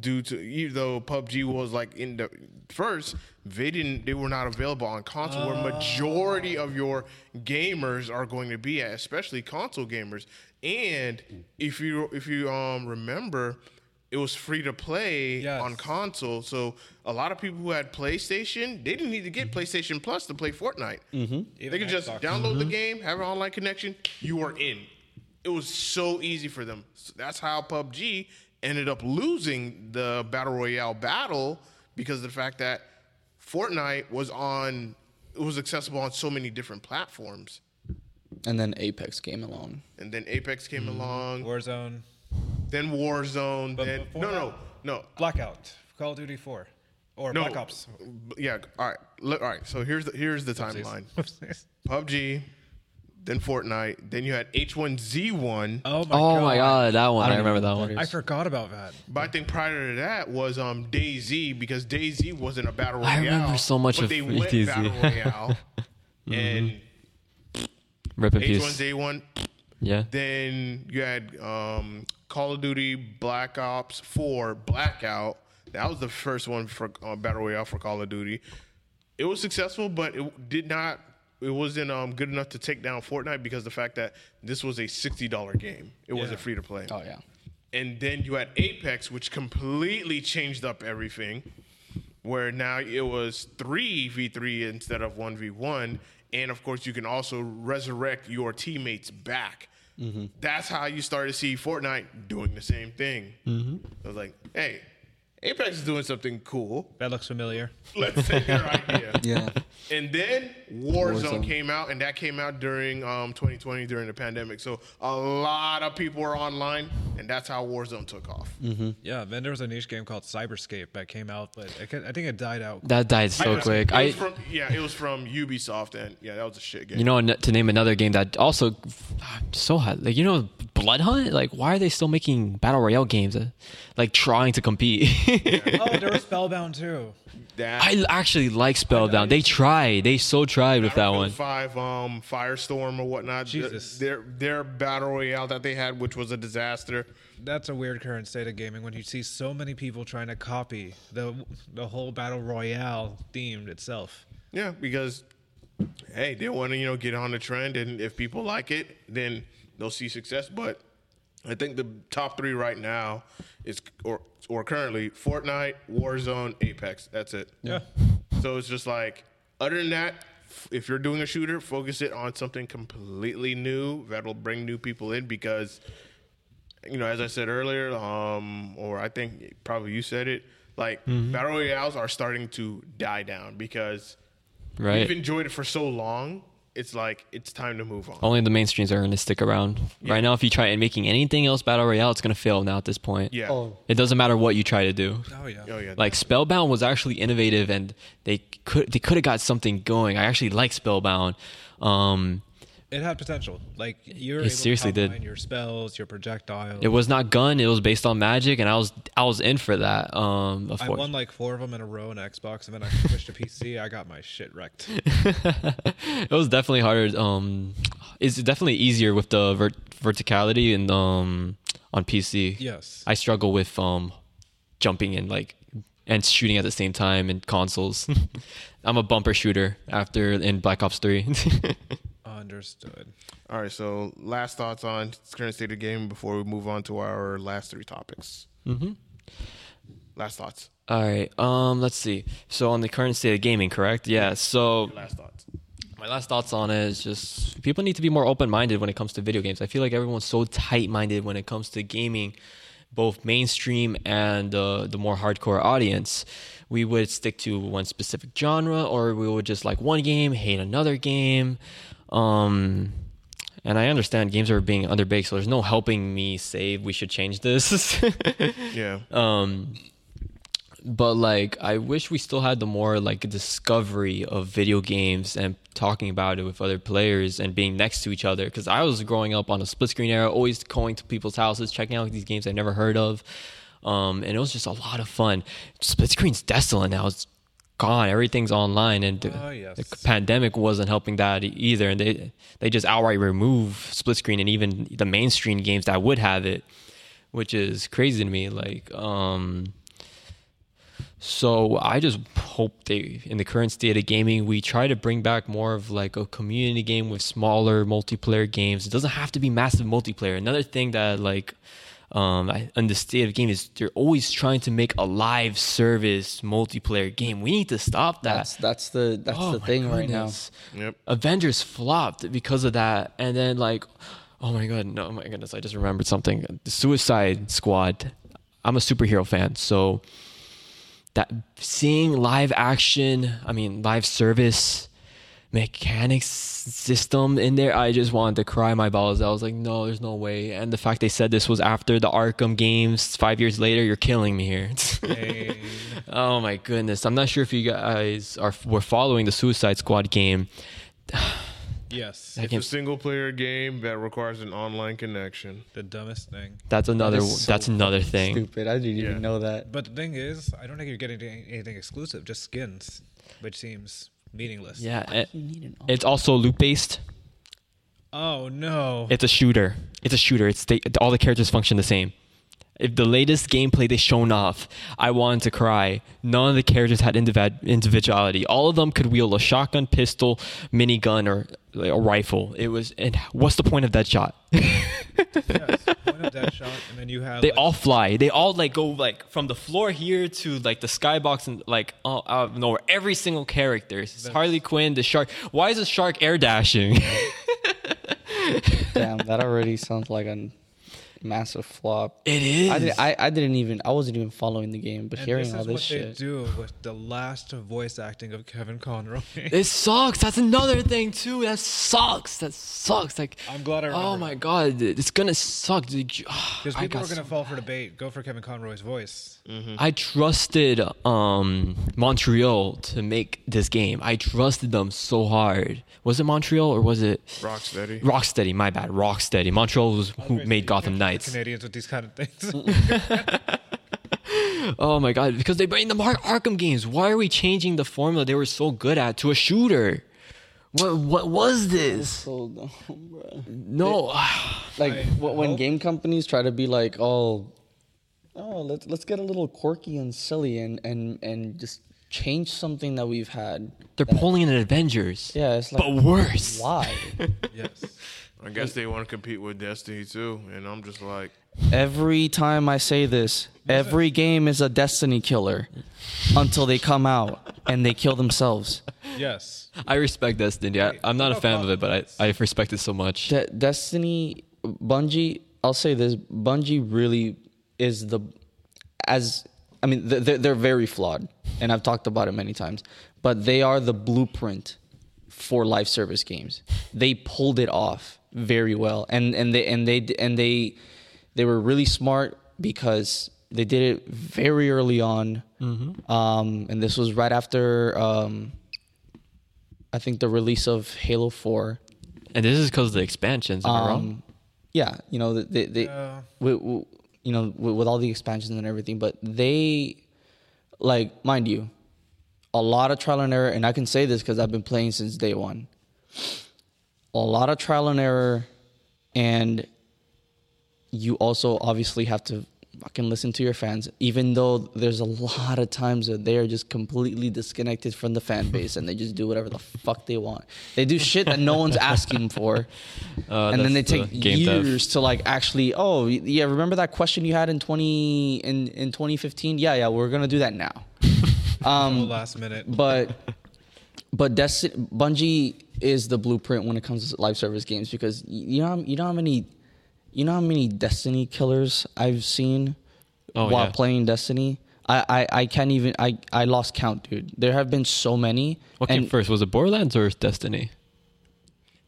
due to even though PUBG was like in the first, they didn't they were not available on console where majority of your gamers are going to be at, especially console gamers. And if you if you um remember it was free to play Yes. on console. So a lot of people who had PlayStation, they didn't need to get PlayStation Plus to play Fortnite. Mm-hmm. They could just Xbox. download the game, have an online connection, you were in. It was so easy for them. So that's how PUBG ended up losing the battle royale battle because of the fact that Fortnite was on it was accessible on so many different platforms. And then Apex came along. And then Apex came along, Warzone, then Warzone, But then no, no, that- no. Blackout, Call of Duty 4, or No, Black Ops. Yeah. All right. Look, all right. So here's the here's the timeline. PUBG, then Fortnite, then you had H1Z1. oh my Oh god! my god, that one! I, don't remember that one. I forgot about that. But I think prior to that was um DayZ because DayZ wasn't a battle royale. I remember so much but of they went DayZ. battle royale. and Rip in peace. H1Z1. Yeah. Then you had um, Call of Duty Black Ops 4 Blackout. That was the first one for uh, battle royale for Call of Duty. It was successful, but it did not. It wasn't um, good enough to take down Fortnite because the fact that this was a sixty dollar game. It wasn't free to play. Oh yeah. And then you had Apex, which completely changed up everything, where now it was 3v3 instead of 1v1. And of course, you can also resurrect your teammates back. Mm-hmm. That's how you start to see Fortnite doing the same thing. Mm-hmm. I was like, hey, Apex is doing something cool. That looks familiar. Let's take their idea. Yeah. And then Warzone, Warzone. came out, and that came out during um, 2020 during the pandemic. So a lot of people were online, and that's how Warzone took off. Yeah, then there was a niche game called Hyper Scape that came out, but I, I think it died out. That died so It quick. was I, from, yeah, it was from Ubisoft, and yeah, that was a shit game. you know, to name another game that also so hot. Like you know, Blood Hunt. Like why are they still making battle royale games? Uh, like trying to compete. oh, there was Spellbound too. that I actually like Spellbound. They tried. They so tried with that Battlefield one. Five, um, Firestorm or whatnot. Jesus. their their battle royale that they had, which was a disaster. That's a weird current state of gaming when you see so many people trying to copy the the whole battle royale themed itself. Yeah, because hey, they want to you know get on the trend, and if people like it, then they'll see success. But I think the top three right now is or or currently Fortnite, Warzone, Apex. That's it. Yeah. So it's just like other than that, if you're doing a shooter, focus it on something completely new that'll bring new people in because you know, as I said earlier, um, or I think probably you said it, like battle royales are starting to die down because Right. We've enjoyed it for so long. It's like it's time to move on. Only the mainstreams are going to stick around. Right now, if you try and making anything else battle royale, it's going to fail now at this point. Yeah. Oh. It doesn't matter what you try to do. Oh yeah. Oh yeah. Like Spellbound was actually innovative, and they could they could have got something going. I actually like Spellbound. Um, It had potential. Like you were It able seriously to did. your spells, your projectiles. it was not gun; it was based on magic, and I was I was in for that. Um, I won like four of them in a row on Xbox, and then I switched to PC. I got my shit wrecked. it was definitely harder. Um, it's definitely easier with the vert- verticality and um on PC. Yes. I struggle with um jumping and like and shooting at the same time in consoles. I'm a bumper shooter after in Black Ops Three. Understood. All right. So last thoughts on current state of game before we move on to our last three topics. Mm-hmm. Last thoughts. All right. Um, let's see. So on the current state of gaming, correct? Yeah. So Last thoughts. my last thoughts on it is just people need to be more open-minded when it comes to video games. I feel like everyone's so tight-minded when it comes to gaming, both mainstream and uh, the more hardcore audience. We would stick to one specific genre, or we would just like one game, hate another game. Um, and I understand games are being underbaked, so there's no helping me say we should change this. Yeah. um but like i wish we still had the more like discovery of video games and talking about it with other players and being next to each other because i was growing up on a split screen era always going to people's houses checking out these games i never heard of um and it was just a lot of fun split screen's desolate now it's gone. Everything's online, and the, Oh, yes. the pandemic wasn't helping that either. And they they just outright remove split screen and even the mainstream games that would have it, which is crazy to me. Like, um, so I just hope they, in the current state of gaming, we try to bring back more of like a community game with smaller multiplayer games. It doesn't have to be massive multiplayer. Another thing that like um, I, in the state of game is they're always trying to make a live service multiplayer game. We need to stop that. That's that's the that's Oh the my thing right now. Yep. Avengers flopped because of that, and then like, oh my god, no, oh my goodness, I just remembered something. The Suicide Squad. I'm a superhero fan, so that seeing live action, I mean live service mechanics system in there, I just wanted to cry my balls. out. I was like, no, there's no way. And the fact they said this was after the Arkham games, five years later, you're killing me here. Hey. Oh my goodness! I'm not sure if you guys are were following the Suicide Squad game. yes. That It's game- a single player game that requires an online connection. The dumbest thing. That's another. is so that's another thing. Stupid. I didn't Yeah. even know that. But the thing is, I don't think you're getting anything exclusive, just skins, which seems meaningless. Yeah, and You need an it's also loop based. Oh no. It's a shooter. It's a shooter. It's they, all the characters function the same. If the latest gameplay they shown off, I wanted to cry. None of the characters had individ- individuality. All of them could wield a shotgun, pistol, minigun, or like, a rifle. It was. And what's the point of that shot? yes. Point of that shot, and then you have. they like, all fly. They all like go like from the floor here to like the skybox and like oh, out of nowhere. Every single character. It's Harley Quinn, the shark. Why is the shark air dashing? Damn, that already sounds like a massive flop. it is. I, did, I I didn't even I wasn't even following the game, but And hearing this all is this what they shit. do with the last voice acting of Kevin Conroy. It sucks. That's another thing too. That sucks. That sucks. Like I'm glad I Oh remember. my god, it's gonna suck. Dude. Ah, Because I people got are gonna so fall for the bait. Go for Kevin Conroy's voice. I trusted um, Montreal to make this game. I trusted them so hard. Was it Montreal or was it Rocksteady. Rocksteady? My bad, Rocksteady. Montreal was who made Gotham Knights. Canadians with these kind of things. Oh my god, because they bring the Mark Arkham games. Why are we changing the formula they were so good at to a shooter? What what was this? So dumb, bro. No, Like I wh- when hope- game companies try to be like, oh, oh, let's let's get a little quirky and silly and and and just change something that we've had. they're pulling in Avengers. Yeah, it's like but worse. why? yes. I guess they want to compete with Destiny too, and I'm just like, Every time I say this, every game is a Destiny killer until they come out and they kill themselves. Yes. I respect Destiny. I, I'm not a fan of it, but I, I respect it so much. De- Destiny, Bungie. I'll say this: Bungie really is the as I mean they're, they're very flawed, and I've talked about it many times. But they are the blueprint for live service games. They pulled it off very well, and and they and they and they they were really smart because they did it very early on. Um, and this was right after um, I think the release of Halo Four. And this is because of the expansions. Am I wrong? Um, yeah, you know, they, they Yeah. with, with- you know, with, with all the expansions and everything, but they, like, mind you, a lot of trial and error, and I can say this because I've been playing since day one. A lot of trial and error, and you also obviously have to fucking listen to your fans, even though there's a lot of times that they are just completely disconnected from the fan base and they just do whatever the fuck they want. They do shit that no one's asking for. Uh, and then they that's the take game theft. years to like actually, oh, yeah, remember that question you had in 20 in in 2015? Yeah, yeah, we're going to do that now. Um, last minute. but but Destiny Bungie is the blueprint when it comes to live service games because you know how- you know how many you know how many Destiny killers I've seen Oh, while yeah. playing Destiny. I, I, I can't even I, I lost count, dude. There have been so many. What came first? Was it Borderlands or Destiny?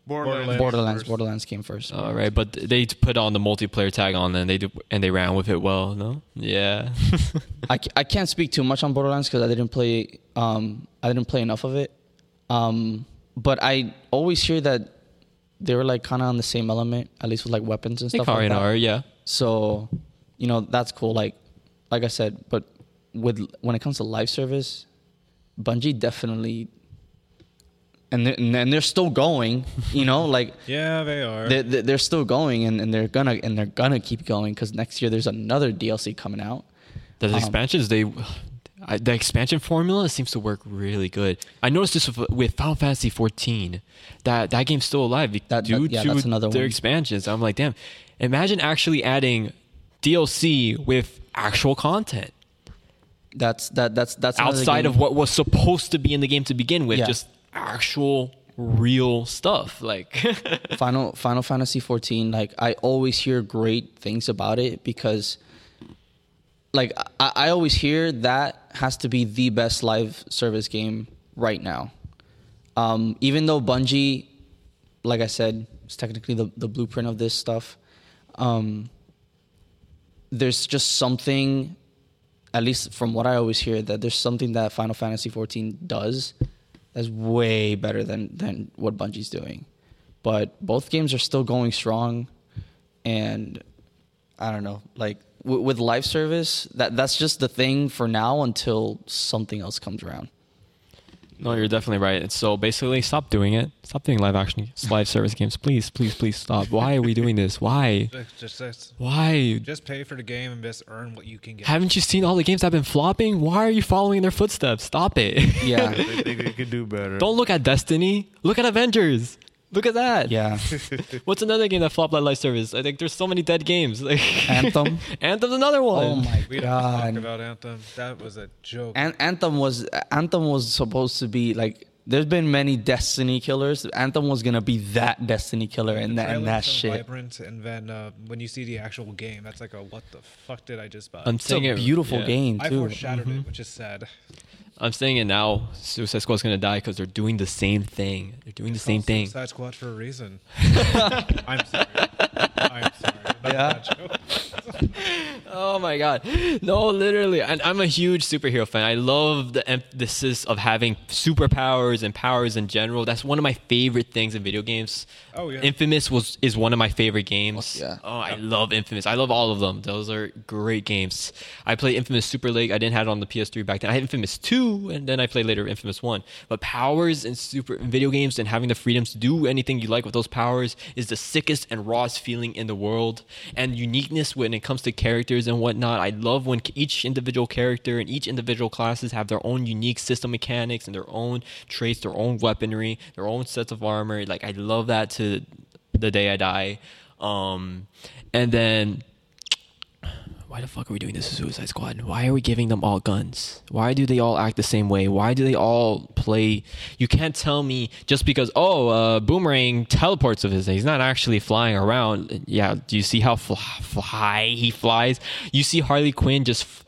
Borderlands. Borderlands first. Borderlands came first. All right, but they put on the multiplayer tag on, and they do, and they ran with it well. No, yeah. I, I can't speak too much on Borderlands because I didn't play um I didn't play enough of it. Um, but I always hear that they were like kind of on the same element, at least with like weapons and stuff are like in that. R, yeah. So, you know, that's cool. Like, like I said, but with when it comes to live service, Bungie definitely, and they're, and they're still going. You know, like Yeah, they are. they're, they're they're still going, and, and they're gonna and they're gonna keep going because next year there's another DLC coming out. The Um, expansions, they, I, the expansion formula seems to work really good. I noticed this with, with Final Fantasy 14, that that game's still alive That- that- due yeah, to that's another their one. expansions. I'm like, damn, imagine actually adding DLC with actual content That's that that's that's outside of what was supposed to be in the game to begin with, Yeah. just actual real stuff. Like, Final Final Fantasy 14 like I always hear great things about it because like I, I always hear that has to be the best live service game right now. Um, even though Bungie, like I said, is technically the, the blueprint of this stuff, um, there's just something, at least from what I always hear, that there's something that Final Fantasy 14 does that's way better than than what Bungie's doing. But both games are still going strong, and I don't know, like w- with live service, that that's just the thing for now until something else comes around. no, you're definitely right. And so basically, stop doing it. Stop doing live action, live service games. Please, please, please stop. Why are we doing this? Why? Just, just, just, Why? just pay for the game and just earn what you can get. Haven't you seen all the games that have been flopping? Why are you following in their footsteps? Stop it. Yeah, they think they could do better. Don't look at Destiny. Look at Avengers. Look at that. yeah. What's another game that flopped like live service? I think there's so many dead games. Like Anthem. Anthem's another one. Oh my god. we don't talk god. about Anthem. That was a joke. An- Anthem was Anthem was supposed to be like. There's been many Destiny killers. Anthem was gonna be that Destiny killer, and that and Trailer's that so shit. Vibrant, and then uh, when you see the actual game, that's like a what the fuck did I just buy? I'm It's a saying it- beautiful yeah. game I too. foreshadowed Mhm. it, which is sad. I'm saying it now. Suicide Squad's gonna die because they're doing the same thing. They're doing the same thing. Suicide Squad for a reason. I'm sorry. I'm sorry. Not Yeah. Oh my god. No, literally. And I'm a huge superhero fan. I love the emphasis of having superpowers and powers in general. That's one of my favorite things in video games. Oh, yeah. Infamous was is one of my favorite games. yeah. Oh, I love Infamous. I love all of them. Those are great games. I played Infamous Super League. I didn't have it on the PS3 back then. I had Infamous 2 and then I played later Infamous 1. But powers in super in video games and having the freedom to do anything you like with those powers is the sickest and rawest feeling in the world. And uniqueness when it comes to characters and whatnot. I love when each individual character and each individual classes have their own unique system mechanics and their own traits, their own weaponry, their own sets of armor. Like I love that to the day I die. Um, and then why the fuck are we doing this to Suicide Squad? Why are we giving them all guns? Why do they all act the same way? Why do they all play? You can't tell me just because oh, uh, Boomerang teleports with his. He's not actually flying around. Yeah, do you see how fl- fly he flies? You see Harley Quinn just. F-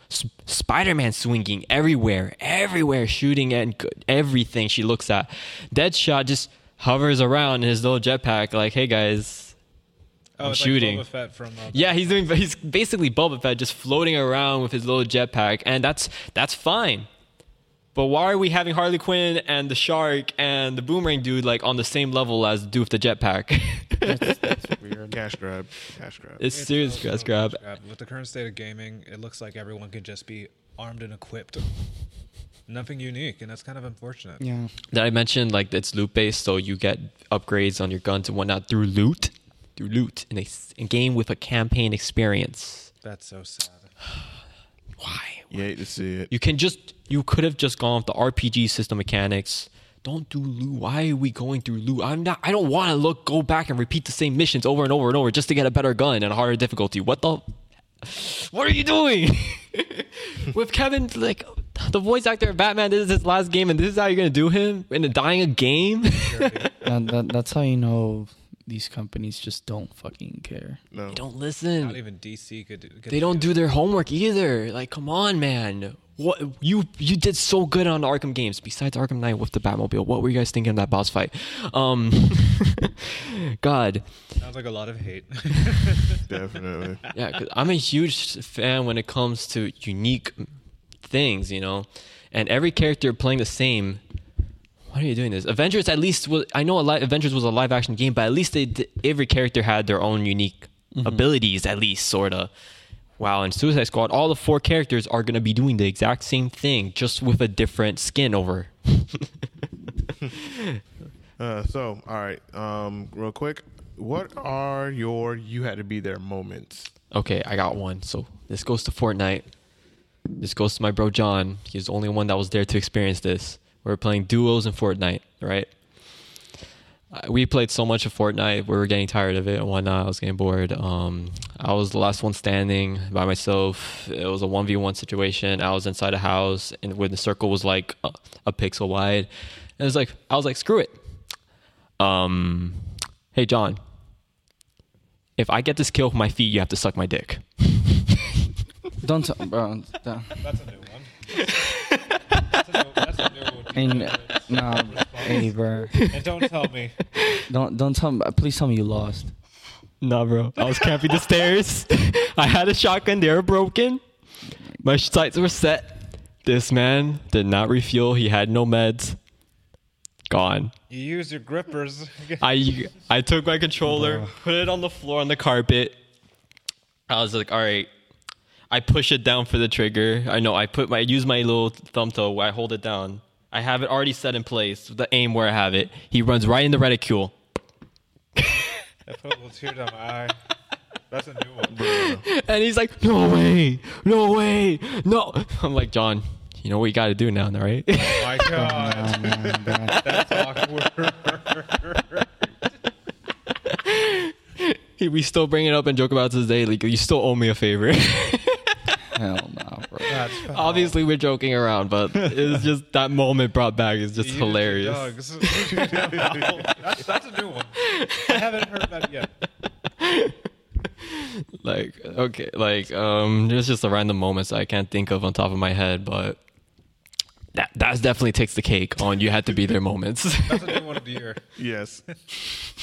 Spider-Man swinging everywhere, everywhere, shooting at everything she looks at. Deadshot just hovers around in his little jetpack, like, "Hey guys, Oh, I'm it's shooting. Like Boba Fett from. Uh, yeah, he's doing. He's basically Boba Fett, just floating around with his little jetpack, and that's that's fine. But why are we having Harley Quinn and the Shark and the Boomerang dude like on the same level as the dude with the jetpack? Cash grab. Cash grab. it's it's serious cash grass a grab. With the current state of gaming, it looks like everyone can just be armed and equipped. Nothing unique, and that's kind of unfortunate. Yeah. Did I mention like it's loot based, so you get upgrades on your guns and whatnot through loot, through loot in a game with a campaign experience. That's so sad. Why? You hate to see it. You can just you could have just gone with the RPG system mechanics. Don't do loot. Why are we going through loot? I'm not. I don't want to look go back and repeat the same missions over and over and over just to get a better gun and a harder difficulty. What the? What are you doing? With Kevin, like the voice actor of Batman, this is his last game, and this is how you're gonna do him in a dying a game. that, that, that's how you know these companies just don't fucking care. No. they don't listen. Not even DC could. could They don't do their homework either. Like, come on, man. What you you did so good on the Arkham games. Besides Arkham Knight with the Batmobile, what were you guys thinking of that boss fight? Um, God, Sounds like a lot of hate. Definitely. yeah, 'cause I'm a huge fan when it comes to unique things, you know, and every character playing the same. Why are you doing this? Avengers at least was I know a li- Avengers was a live action game, but at least they did, every character had their own unique abilities, at least sorta. wow, in Suicide Squad, all the four characters are gonna be doing the exact same thing, just with a different skin over. Uh, so, all right, um, real quick, what are your you had to be there moments? Okay, I got one. So this goes to Fortnite. This goes to my bro John. He's the only one that was there to experience this. We were playing duos in Fortnite, right? Uh, We played so much of Fortnite, we were getting tired of it and whatnot. I was getting bored. Um, I was the last one standing by myself. It was a one v one situation. I was inside a house, and when the circle was like a, a pixel wide, and it was like I was like, screw it. Um, hey John, if I get this kill with my feet, you have to suck my dick. Don't, t- bro. don't- That's a new one. That's a new, that's a new one. Ain't, nah, hey, bro. And don't tell me. Don't, don't tell me. Please tell me you lost. Nah, bro. I was camping the stairs. I had a shotgun. They were broken. My sights were set. This man did not refuel. He had no meds. Gone. You use your grippers. I I took my controller, put it on the floor on the carpet. I was like, all right. I push it down for the trigger. I know I put my I use my little thumb toe. I hold it down. I have it already set in place. The aim where I have it. He runs right in the reticule. I put a little tear down my eye. That's a new one. And he's like, no way, no way, no. I'm like, John, you know what you got to do now, right? Oh my God. That's awkward. we still bring it up and joke about it to this day. Like, you still owe me a favor. Hell nah, bro. That's foul. Obviously, we're joking around, but it's just that moment brought back is just You use hilarious. dogs. that's, that's a new one. I haven't heard that yet. Like, okay, like, um, there's just a random moments I can't think of on top of my head, but that that's definitely takes the cake on you had to be there moments. That's a new one of the year. Yes.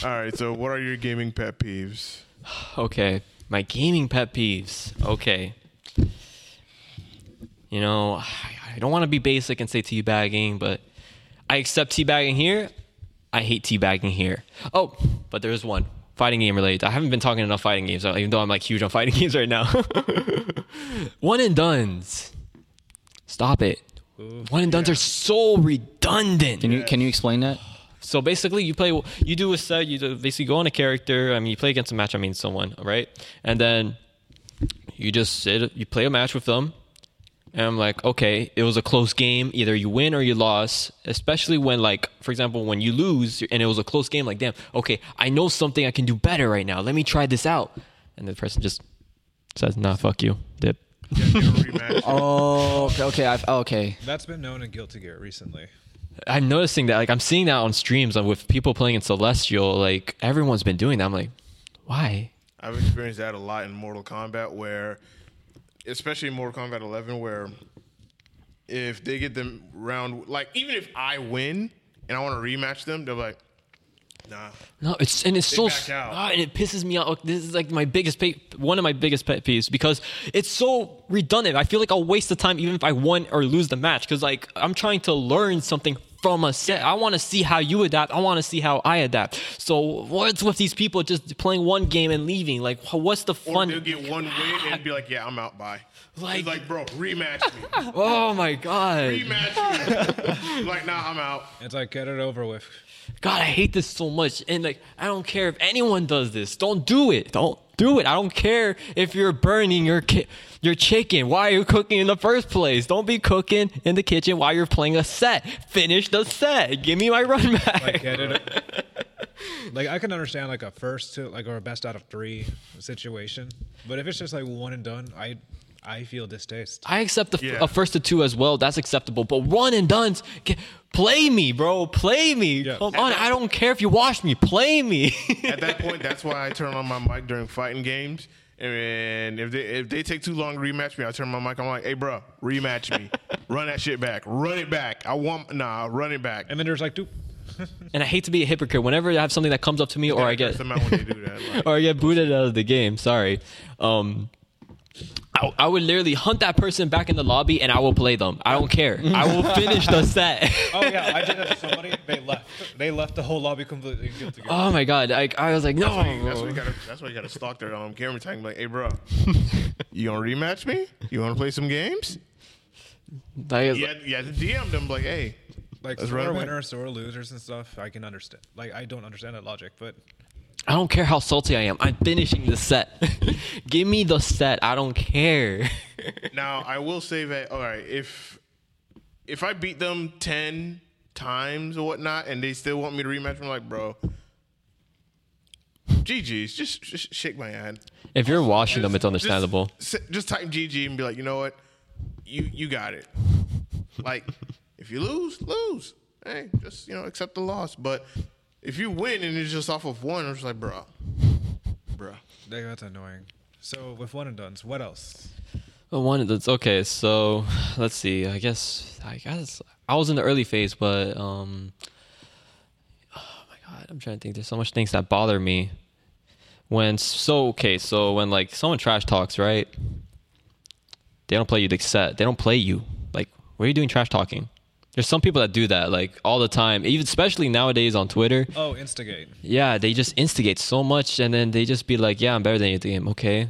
all right, so what are your gaming pet peeves? Okay, my gaming pet peeves. Okay. You know, I I don't want to be basic and say teabagging, but I accept teabagging here. I hate teabagging here. Oh, but there is one fighting game related. I haven't been talking enough fighting games, even though I'm like huge on fighting games right now. one and duns. Stop it. One and duns are so redundant. Can you can you explain that? So basically, you play, you do a set, you basically go on a character. I mean, you play against a match. I mean, someone, right? And then you just sit, you play a match with them. And I'm like, okay, it was a close game. Either you win or you lost. Especially when, like, for example, when you lose and it was a close game. Like, damn, okay, I know something I can do better right now. Let me try this out. And the person just says, nah, fuck you, dip. Yeah, get a rematch. Oh, okay, okay, I've, oh, okay. That's been known in Guilty Gear recently. I'm noticing that, like, I'm seeing that on streams with people playing in Celestial. Like, everyone's been doing that. I'm like, why? I've experienced that a lot in Mortal Kombat, where, especially in Mortal Kombat 11, where if they get them round, like even if I win and I want to rematch them, they're like, nah. No, it's and it's They so ah, and it pisses me off. Like, This is like my biggest pay, one of my biggest pet peeves because it's so redundant. I feel like I'll waste the time even if I won or lose the match because like I'm trying to learn something from a set. I want to see how you adapt. I want to see how I adapt. So what's with these people just playing one game and leaving? Like, what's the Or fun? they'll get one win and be like, yeah, I'm out. Bye. Like- He's like, bro, rematch me. Oh my god, rematch me. like, nah, I'm out. It's like get it over with. God, I hate this so much. And like, I don't care if anyone does this. Don't do it. Don't do it. I don't care if you're burning your ki- your chicken. Why are you cooking in the first place? Don't be cooking in the kitchen while you're playing a set. Finish the set. Give me my run back. Like get it. like I can understand like a first to like or a best out of three situation, but if it's just like one and done, I I feel distaste. I accept the Yeah. a first to two as well. That's acceptable. But one and done, play me, bro. Play me. Yeah. Come on. I don't care if you watch me. Play me. At that point, that's why I turn on my mic during fighting games. And if they if they take too long to rematch me, I turn my mic. I'm like, hey, bro, rematch me. run that shit back. Run it back. I want nah, run it back. And then there's like two. and I hate to be a hypocrite. Whenever I have something that comes up to me, or I get Curse them out when they do that. Like, or I get booted out of the game. Sorry. Um, I I, I would literally hunt that person back in the lobby and I will play them. I don't care. I will finish the set. Oh yeah, I did that to somebody. They left. They left the whole lobby completely and good to go. oh my god! I, I was like, no. That's why you, that's why you gotta. That's why you gotta stalk their um, camera time. Like, hey, bro, you gonna rematch me? You wanna play some games? Like, You had, you had to DM them like, hey, like Let's sore run it back. winners, sore losers, and stuff. I can understand. Like I don't understand that logic, but I don't care how salty I am. I'm finishing the set. Give me the set. I don't care. Now I will say that all right, if if I beat them ten times or whatnot, and they still want me to rematch, I'm like, bro, GG's, just, just shake my hand. if you're watching them, it's understandable. Just, just type GG and be like, you know what, you you got it. like, if you lose, lose. Hey, just you know, accept the loss. But if you win and it's just off of one, I'm just like, bro, bro. That's annoying. So with one and done's, what else? Well, one that's okay. So let's see. I guess I guess I was in the early phase, but um, oh my god, I'm trying to think. There's so much things that bother me. When so okay, so when like someone trash talks, right? They don't play you the set. They don't play you. Like, what are you doing trash talking? There's some people that do that like all the time, even especially nowadays on Twitter. Oh, instigate. Yeah, they just instigate so much, and then they just be like, "Yeah, I'm better than you at the game." Okay,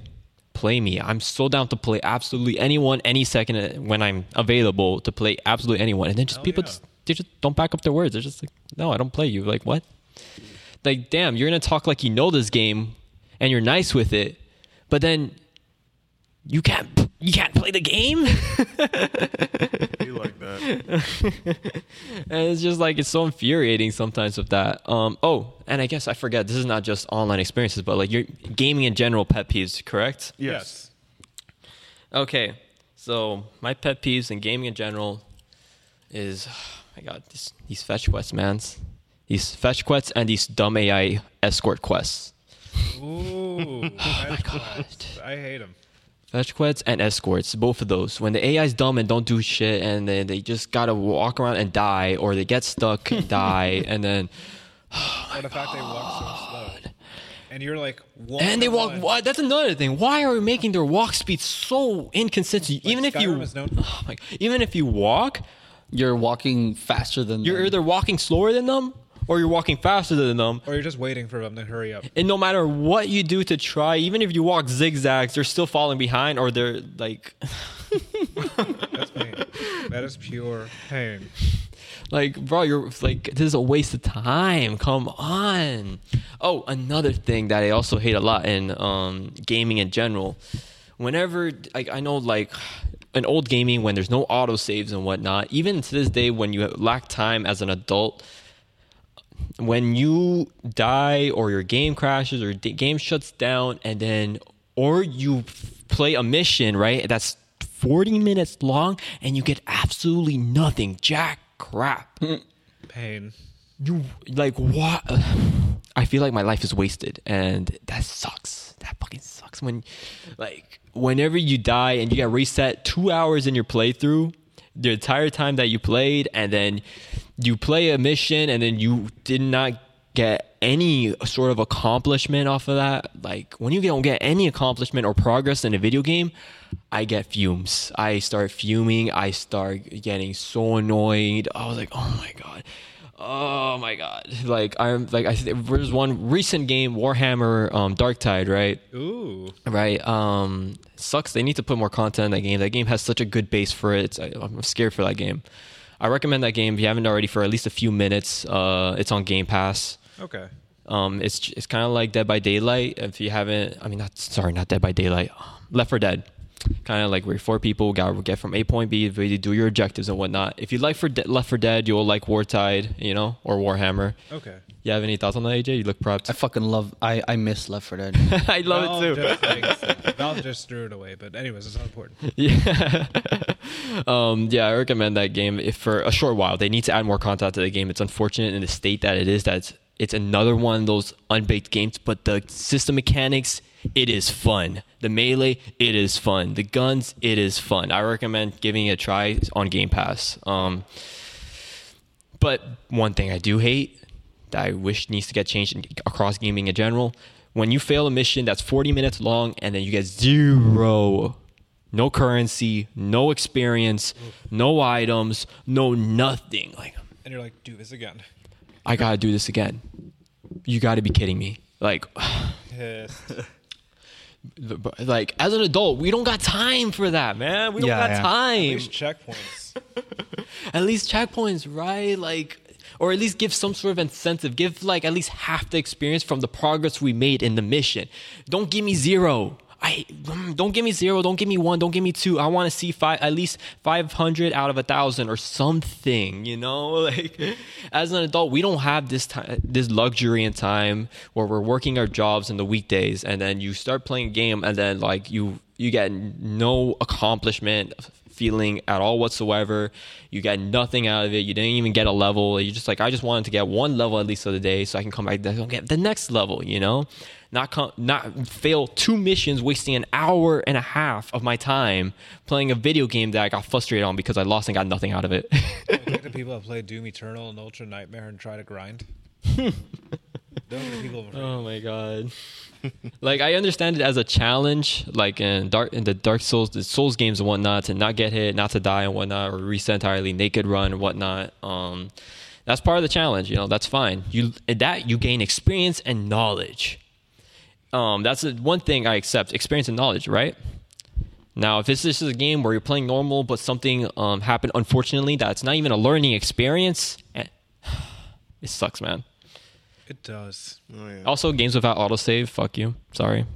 play me. I'm so down to play absolutely anyone, any second uh, when I'm available to play absolutely anyone. And then just Hell people yeah. just they just don't back up their words. They're just like, "No, I don't play you." Like what? Like, damn, you're gonna talk like you know this game, and you're nice with it, but then you can't you can't play the game. You like that? And it's just like it's so infuriating sometimes with that. Um, oh, and I guess I forget this is not just online experiences, but like your gaming in general pet peeves, correct? Yes. Okay, so my pet peeves in gaming in general is, oh my God, this, these fetch quests, man. These fetch quests and these dumb AI escort quests. Ooh, fetch quests. I hate them. Fetch quests and escorts, both of those. When the AI's dumb and don't do shit, and then they just gotta walk around and die, or they get stuck and die, and then or the fact they walk so slow. And you're like, walk And they and walk. run. Why, that's another thing. Why are we making their walk speed so inconsistent? even if you, Skyrim is known- Oh my- even if you walk, You're walking faster than you're them. either walking slower than them or you're walking faster than them. Or you're just waiting for them to hurry up. And no matter what you do to try, even if you walk zigzags, they're still falling behind, or they're like, That's pain. that is pure pain. like, bro, you're like, this is a waste of time. Come on. Oh, another thing that I also hate a lot in um, gaming in general. Whenever, like, I know, like, in old gaming, when there's no auto saves and whatnot, even to this day, when you lack time as an adult, when you die or your game crashes or the game shuts down and then or you play a mission right that's 40 minutes long and you get absolutely nothing jack crap. Mm. Pain. you like what i feel like my life is wasted and that sucks. That fucking sucks when like whenever you die and you get reset two hours in your playthrough the entire time that you played and then you play a mission and then you did not get any sort of accomplishment off of that like when you don't get any accomplishment or progress in a video game i get fumes. I start fuming. I start getting so annoyed. I was like oh my god. Oh my god! Like I'm like I there's one recent game Warhammer um, Darktide right? Ooh. right um sucks. They need to put more content in that game. That game has such a good base for it. I, I'm scared for that game I recommend that game if you haven't already for at least a few minutes. Uh it's on Game Pass. Okay. um it's it's kind of like Dead by Daylight if you haven't I mean not sorry not Dead by Daylight. Left 4 Dead kind of like where four people got to get from A point B to do your objectives and whatnot if you like for De- Left 4 Dead you'll like Wartide you know or Warhammer Okay. you have any thoughts on that AJ you look proud I fucking love. I I miss Left 4 Dead. I love it too Valve Just, Valve just threw it away, but anyways, it's not important. Yeah. um, yeah, I recommend that game if for a short while. They need to add more content to the game. It's unfortunate in the state that it is that it's, it's another one of those unbaked games, but the system mechanics, it is fun. The melee, it is fun. The guns, it is fun. I recommend giving it a try on Game Pass. Um, but one thing I do hate that I wish needs to get changed across gaming in general, when you fail a mission that's 40 minutes long and then you get zero no currency, no experience, no items, no nothing. Like And you're like, do this again. I gotta do this again. You gotta be kidding me. Like. like as an adult, we don't got time for that, man. We don't Yeah, got yeah. time. These checkpoints. at least checkpoints, right? Like, or at least give some sort of incentive. Give like at least half the experience from the progress we made in the mission. Don't give me zero. I mm, don't give me zero. Don't give me one. Don't give me two. I want to see five, at least five hundred out of a thousand or something. You know, like as an adult, we don't have this time, this luxury and time where we're working our jobs in the weekdays, and then you start playing a game, and then like you you get no accomplishment feeling at all whatsoever. You get nothing out of it. You didn't even get a level. You're just like, I just wanted to get one level at least of the day so I can come back and get the next level, you know? Not come, not fail two missions, wasting an hour and a half of my time playing a video game that I got frustrated on because I lost and got nothing out of it. like the people that play Doom Eternal and Ultra Nightmare and try to grind. The people. Afraid. Oh my god. like I understand it as a challenge, like in dark in the Dark Souls, the Souls games and whatnot, to not get hit, not to die and whatnot, or reset entirely, naked run and whatnot. Um, that's part of the challenge. You know, that's fine. You that you gain experience and knowledge. Um, that's the one thing I accept: experience and knowledge, right? Now, if this, this is a game where you're playing normal, but something um, happened, unfortunately, that's not even a learning experience, eh, it sucks, man. It does. Oh, yeah. Also, games without autosave, fuck you. Sorry.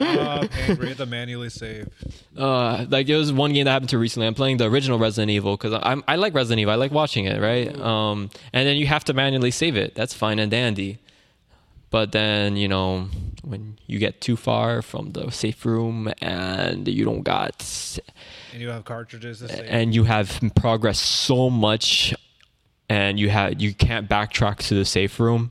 Uh, man, we had to manually save. uh, like it was one game that happened to recently. I'm playing the original Resident Evil because I'm I like Resident Evil. I like watching it, right? Um, and then you have to manually save it. That's fine and dandy. But then you know when you get too far from the safe room and you don't got And you have cartridges to save. and you have progressed so much and you have you can't backtrack to the safe room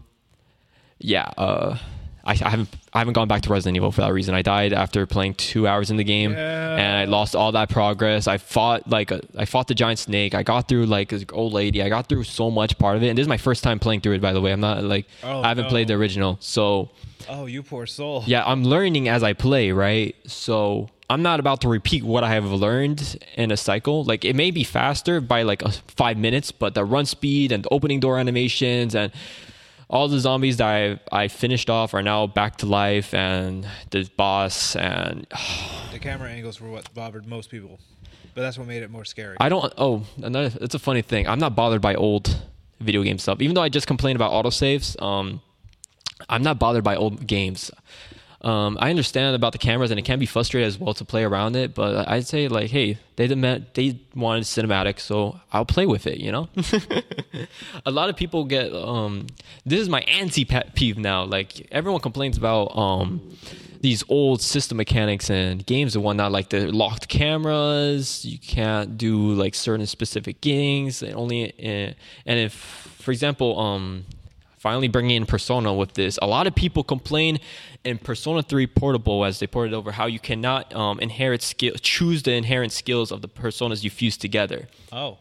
yeah uh I, I haven't I haven't gone back to Resident Evil for that reason. I died after playing two hours in the game, Yeah. and I lost all that progress. I fought like a, I fought the giant snake. I got through like an old lady. I got through so much part of it, and this is my first time playing through it. By the way, I'm not like Oh, I haven't no. played the original, so oh, you poor soul. yeah, I'm learning as I play, right? So I'm not about to repeat what I have learned in a cycle. Like it may be faster by like five minutes, but the run speed and the opening door animations and all the zombies that I, I finished off are now back to life, and the boss and The camera angles were what bothered most people, but that's what made it more scary. I don't. Oh, another. It's a funny thing. I'm not bothered by old video game stuff, even though I just complained about autosaves. Um, I'm not bothered by old games. Um, I understand about the cameras, and it can be frustrating as well to play around it. But I'd say like, hey, they demand, they wanted cinematic, so I'll play with it. You know, a lot of people get. Um, this is my anti pet peeve now. Like everyone complains about um, these old system mechanics and games and whatnot, like the locked cameras. You can't do like certain specific things. and Only in, and if, for example, um, finally bringing in Persona with this, a lot of people complain in Persona 3 Portable as they ported over how you cannot um, inherit skill, choose the inherent skills of the personas you fuse together. oh,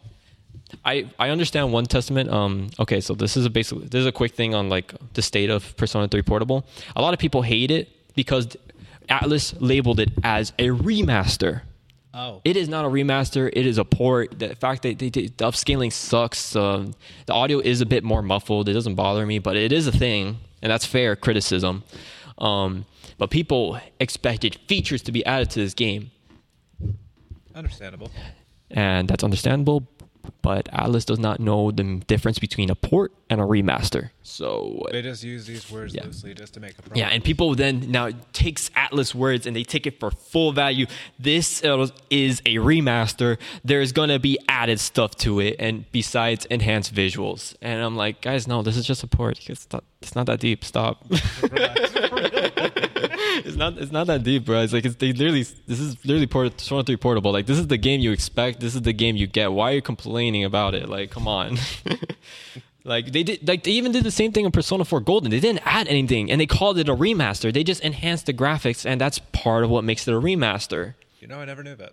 I, I understand one testament. Um, okay, so this is a basic. This is a quick thing on like the state of Persona 3 Portable. A lot of people hate it because Atlus labeled it as a remaster. Oh, It is not a remaster. It is a port. The fact that they, they, the upscaling sucks. Um, the audio is a bit more muffled. It doesn't bother me, but it is a thing, and that's fair criticism. Um, but people expected features to be added to this game, understandable. and that's understandable. But Atlus does not know the difference between a port and a remaster. So uh, They just use these words Yeah. loosely just to make a problem. Yeah, and people then now takes Atlus words and they take it for full value. This uh, is a remaster. There's gonna be added stuff to it, and besides enhanced visuals. And I'm like, guys, no, this is just a port. It's not, it's not that deep. Stop. it's not. It's not that deep, bro. It's like it's they literally. This is literally port, Persona 3 portable. Like this is the game you expect. This is the game you get. Why are you complaining about it? Like, come on. Like they did, like they even did the same thing in Persona 4 Golden. They didn't add anything, and they called it a remaster. They just enhanced the graphics, and that's part of what makes it a remaster. You know, I never knew that.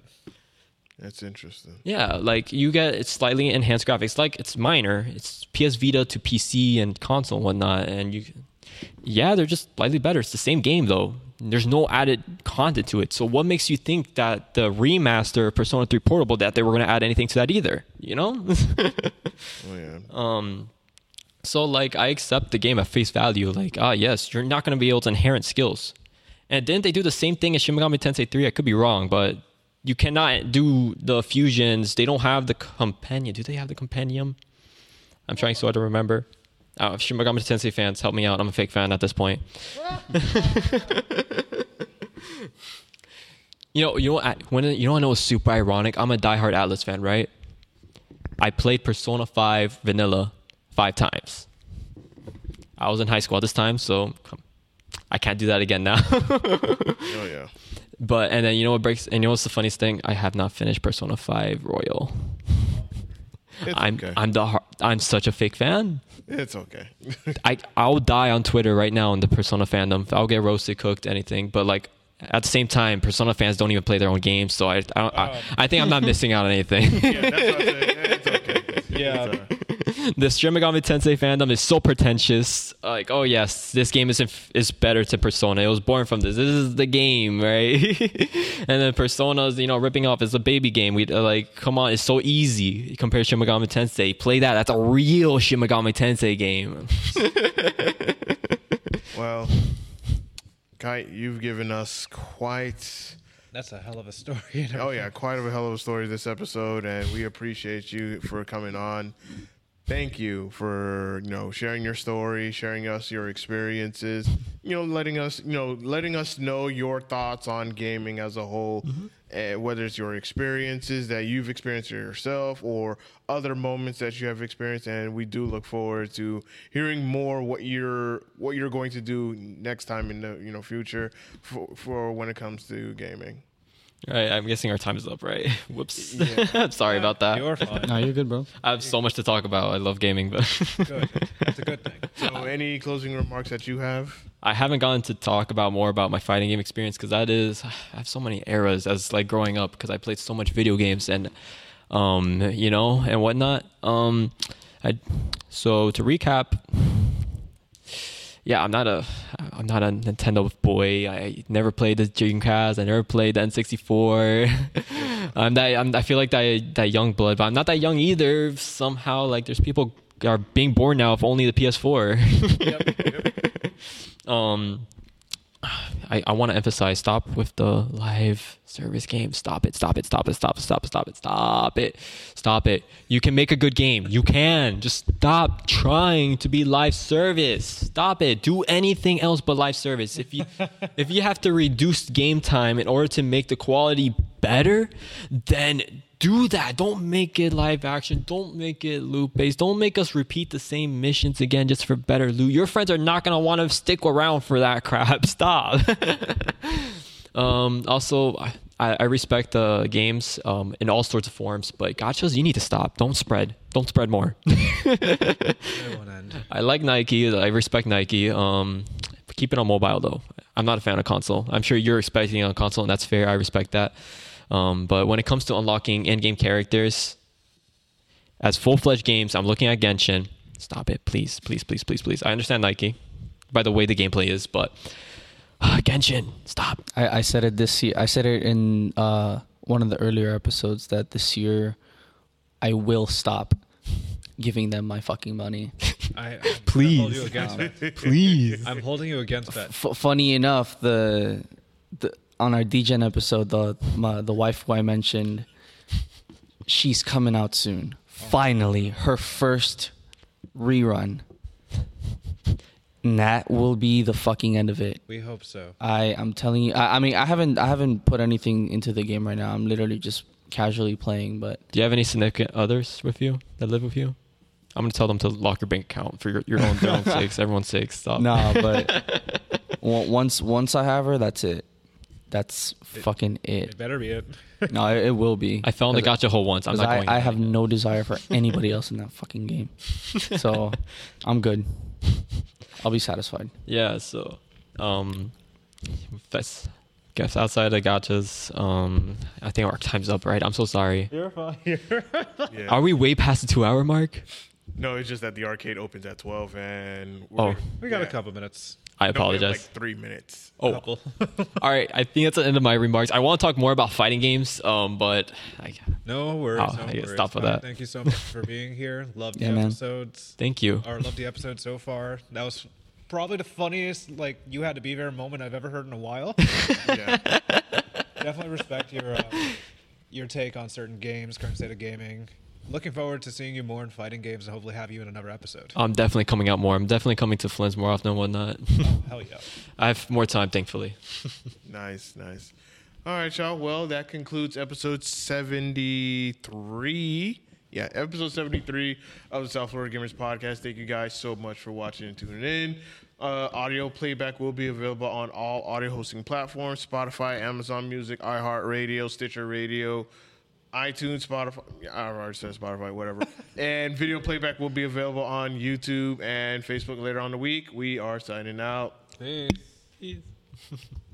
That's interesting. Yeah, like you get it's slightly enhanced graphics. Like it's minor. It's PS Vita to PC and console and whatnot, and you, yeah, they're just slightly better. It's the same game though. There's no added content to it. So what makes you think that the remaster of Persona 3 Portable that they were going to add anything to that either? You know? Oh yeah. um so like I accept the game at face value like ah yes, you're not going to be able to inherent skills. And didn't they do the same thing as Shin Megami Tensei 3? I could be wrong, but you cannot do the fusions. They don't have the companion. Do they have the companion? I'm trying so hard to remember. Oh, Shin Megami Tensei fans, help me out. I'm a fake fan at this point. you know, you know, what- when you know, I know it's super ironic. I'm a diehard Atlus fan, right? I played Persona 5 Vanilla five times. I was in high school at this time, so I can't do that again now. Oh yeah. but and then you know what breaks? And you know what's the funniest thing? I have not finished Persona 5 Royal. It's I'm okay. I'm the I'm such a fake fan. it's okay. I I'll die on Twitter right now in the Persona fandom. I'll get roasted, cooked, anything. But like at the same time, Persona fans don't even play their own games, so I I, don't, I, I think I'm not missing out on anything. yeah, that's what I'm saying. It's okay. Yeah. It's, uh, the Shin Megami Tensei fandom is so pretentious. Like, oh yes, this game is inf- is better to Persona. It was born from this. This is the game, right? and then Persona's, you know, ripping off. It's a baby game. We uh, like, come on, it's so easy compared to Shin Megami Tensei. Play that. That's a real Shin Megami Tensei game. well, Kite, you've given us quite. That's a hell of a story. and Oh yeah, quite of a hell of a story this episode, and we appreciate you for coming on. Thank you for you know sharing your story, sharing us your experiences, you know, letting us you know letting us know your thoughts on gaming as a whole, uh, whether it's your experiences that you've experienced yourself or other moments that you have experienced, and we do look forward to hearing more what you're what you're going to do next time in the you know future for, for when it comes to gaming. Right. I'm guessing our time is up, right? Whoops. I'm sorry about that. You're fine. No, you're good, bro. I have so much to talk about. I love gaming, but Good. That's a good thing. So, any closing remarks that you have? I haven't gotten to talk about more about my fighting game experience because that is I have so many eras as like growing up because I played so much video games and um you know and whatnot. Um, I so to recap. Yeah, I'm not a I'm not a Nintendo boy. I never played the Dreamcast. I never played the N64. I'm that I'm, I feel like that that young blood, but I'm not that young either. Somehow, like there's people are being born now of only the PS4. um I, I want to emphasize stop with the live service game. Stop it, stop it, stop it, stop it, stop it, stop it, stop it, stop it. You can make a good game. You can. Just stop trying to be live service. Stop it. Do anything else but live service. If you if you have to reduce game time in order to make the quality better, then do that. Don't make it live action. Don't make it loop based. Don't make us repeat the same missions again just for better loot. Your friends are not gonna want to stick around for that crap. Stop. um, also, I, I respect the games um, in all sorts of forms, but gachas you need to stop. Don't spread. Don't spread more. I like Nikke. I respect Nikke. Um, keep it on mobile though. I'm not a fan of console. I'm sure you're expecting it on console, and that's fair. I respect that. Um, but when it comes to unlocking in-game characters as full-fledged games, I'm looking at Genshin. Stop it, please, please, please, please, please. I understand Nikke by the way the gameplay is, but Genshin, stop. I, I said it this year. I said it in uh, one of the earlier episodes that this year I will stop giving them my fucking money. I, I'm Please. gonna hold you against that. Please. I'm holding you against that. F- funny enough, the, the on our DGen episode, the my, the wife who I mentioned, she's coming out soon. Finally, her first rerun. And that will be the fucking end of it. We hope so. I I'm telling you. I, I mean, I haven't I haven't put anything into the game right now. I'm literally just casually playing. But Do you have any significant others with you that live with you? I'm gonna tell them to lock your bank account for your, your own, their own sakes, everyone's sakes. Stop. nah, but on- once once I have her, that's it. That's fucking It it. better be it. No, it, it will be. I fell in the gacha hole once. I'm not I, going. I back. have no desire for anybody else in that fucking game. So I'm good. I'll be satisfied. Yeah. So, um, that's guess outside of gachas. Um, I think our time's up. Right. I'm so sorry. You're fine. Yeah. Are we way past the two hour mark? No, it's just that the arcade opens at twelve, and Oh. we're- we got a couple minutes. I No, we have, apologize. like three minutes. Oh, all right. I think that's the end of my remarks. I want to talk more about fighting games, um, but I, no worries. Oh, no I worries. stop with that. Thank you so much for being here. Love the Yeah, man. episodes. thank you. Or love the episode so far. That was probably the funniest like you had to be there moment I've ever heard in a while. Yeah. Definitely respect your uh, your take on certain games, current state of gaming. Looking forward to seeing you more in fighting games and hopefully have you in another episode. I'm definitely coming out more. I'm definitely coming to Flynn's more often and whatnot. Hell yeah. I have more time, thankfully. Nice, nice. All right, y'all. Well, that concludes episode 73. Yeah, episode 73 of the South Florida Gamers Podcast. Thank you guys so much for watching and tuning in. Uh, audio playback will be available on all audio hosting platforms Spotify, Amazon Music, iHeartRadio, Stitcher Radio, iTunes, Spotify. I already said Spotify, whatever. and video playback will be available on YouTube and Facebook later on the week. We are signing out. Peace. Peace.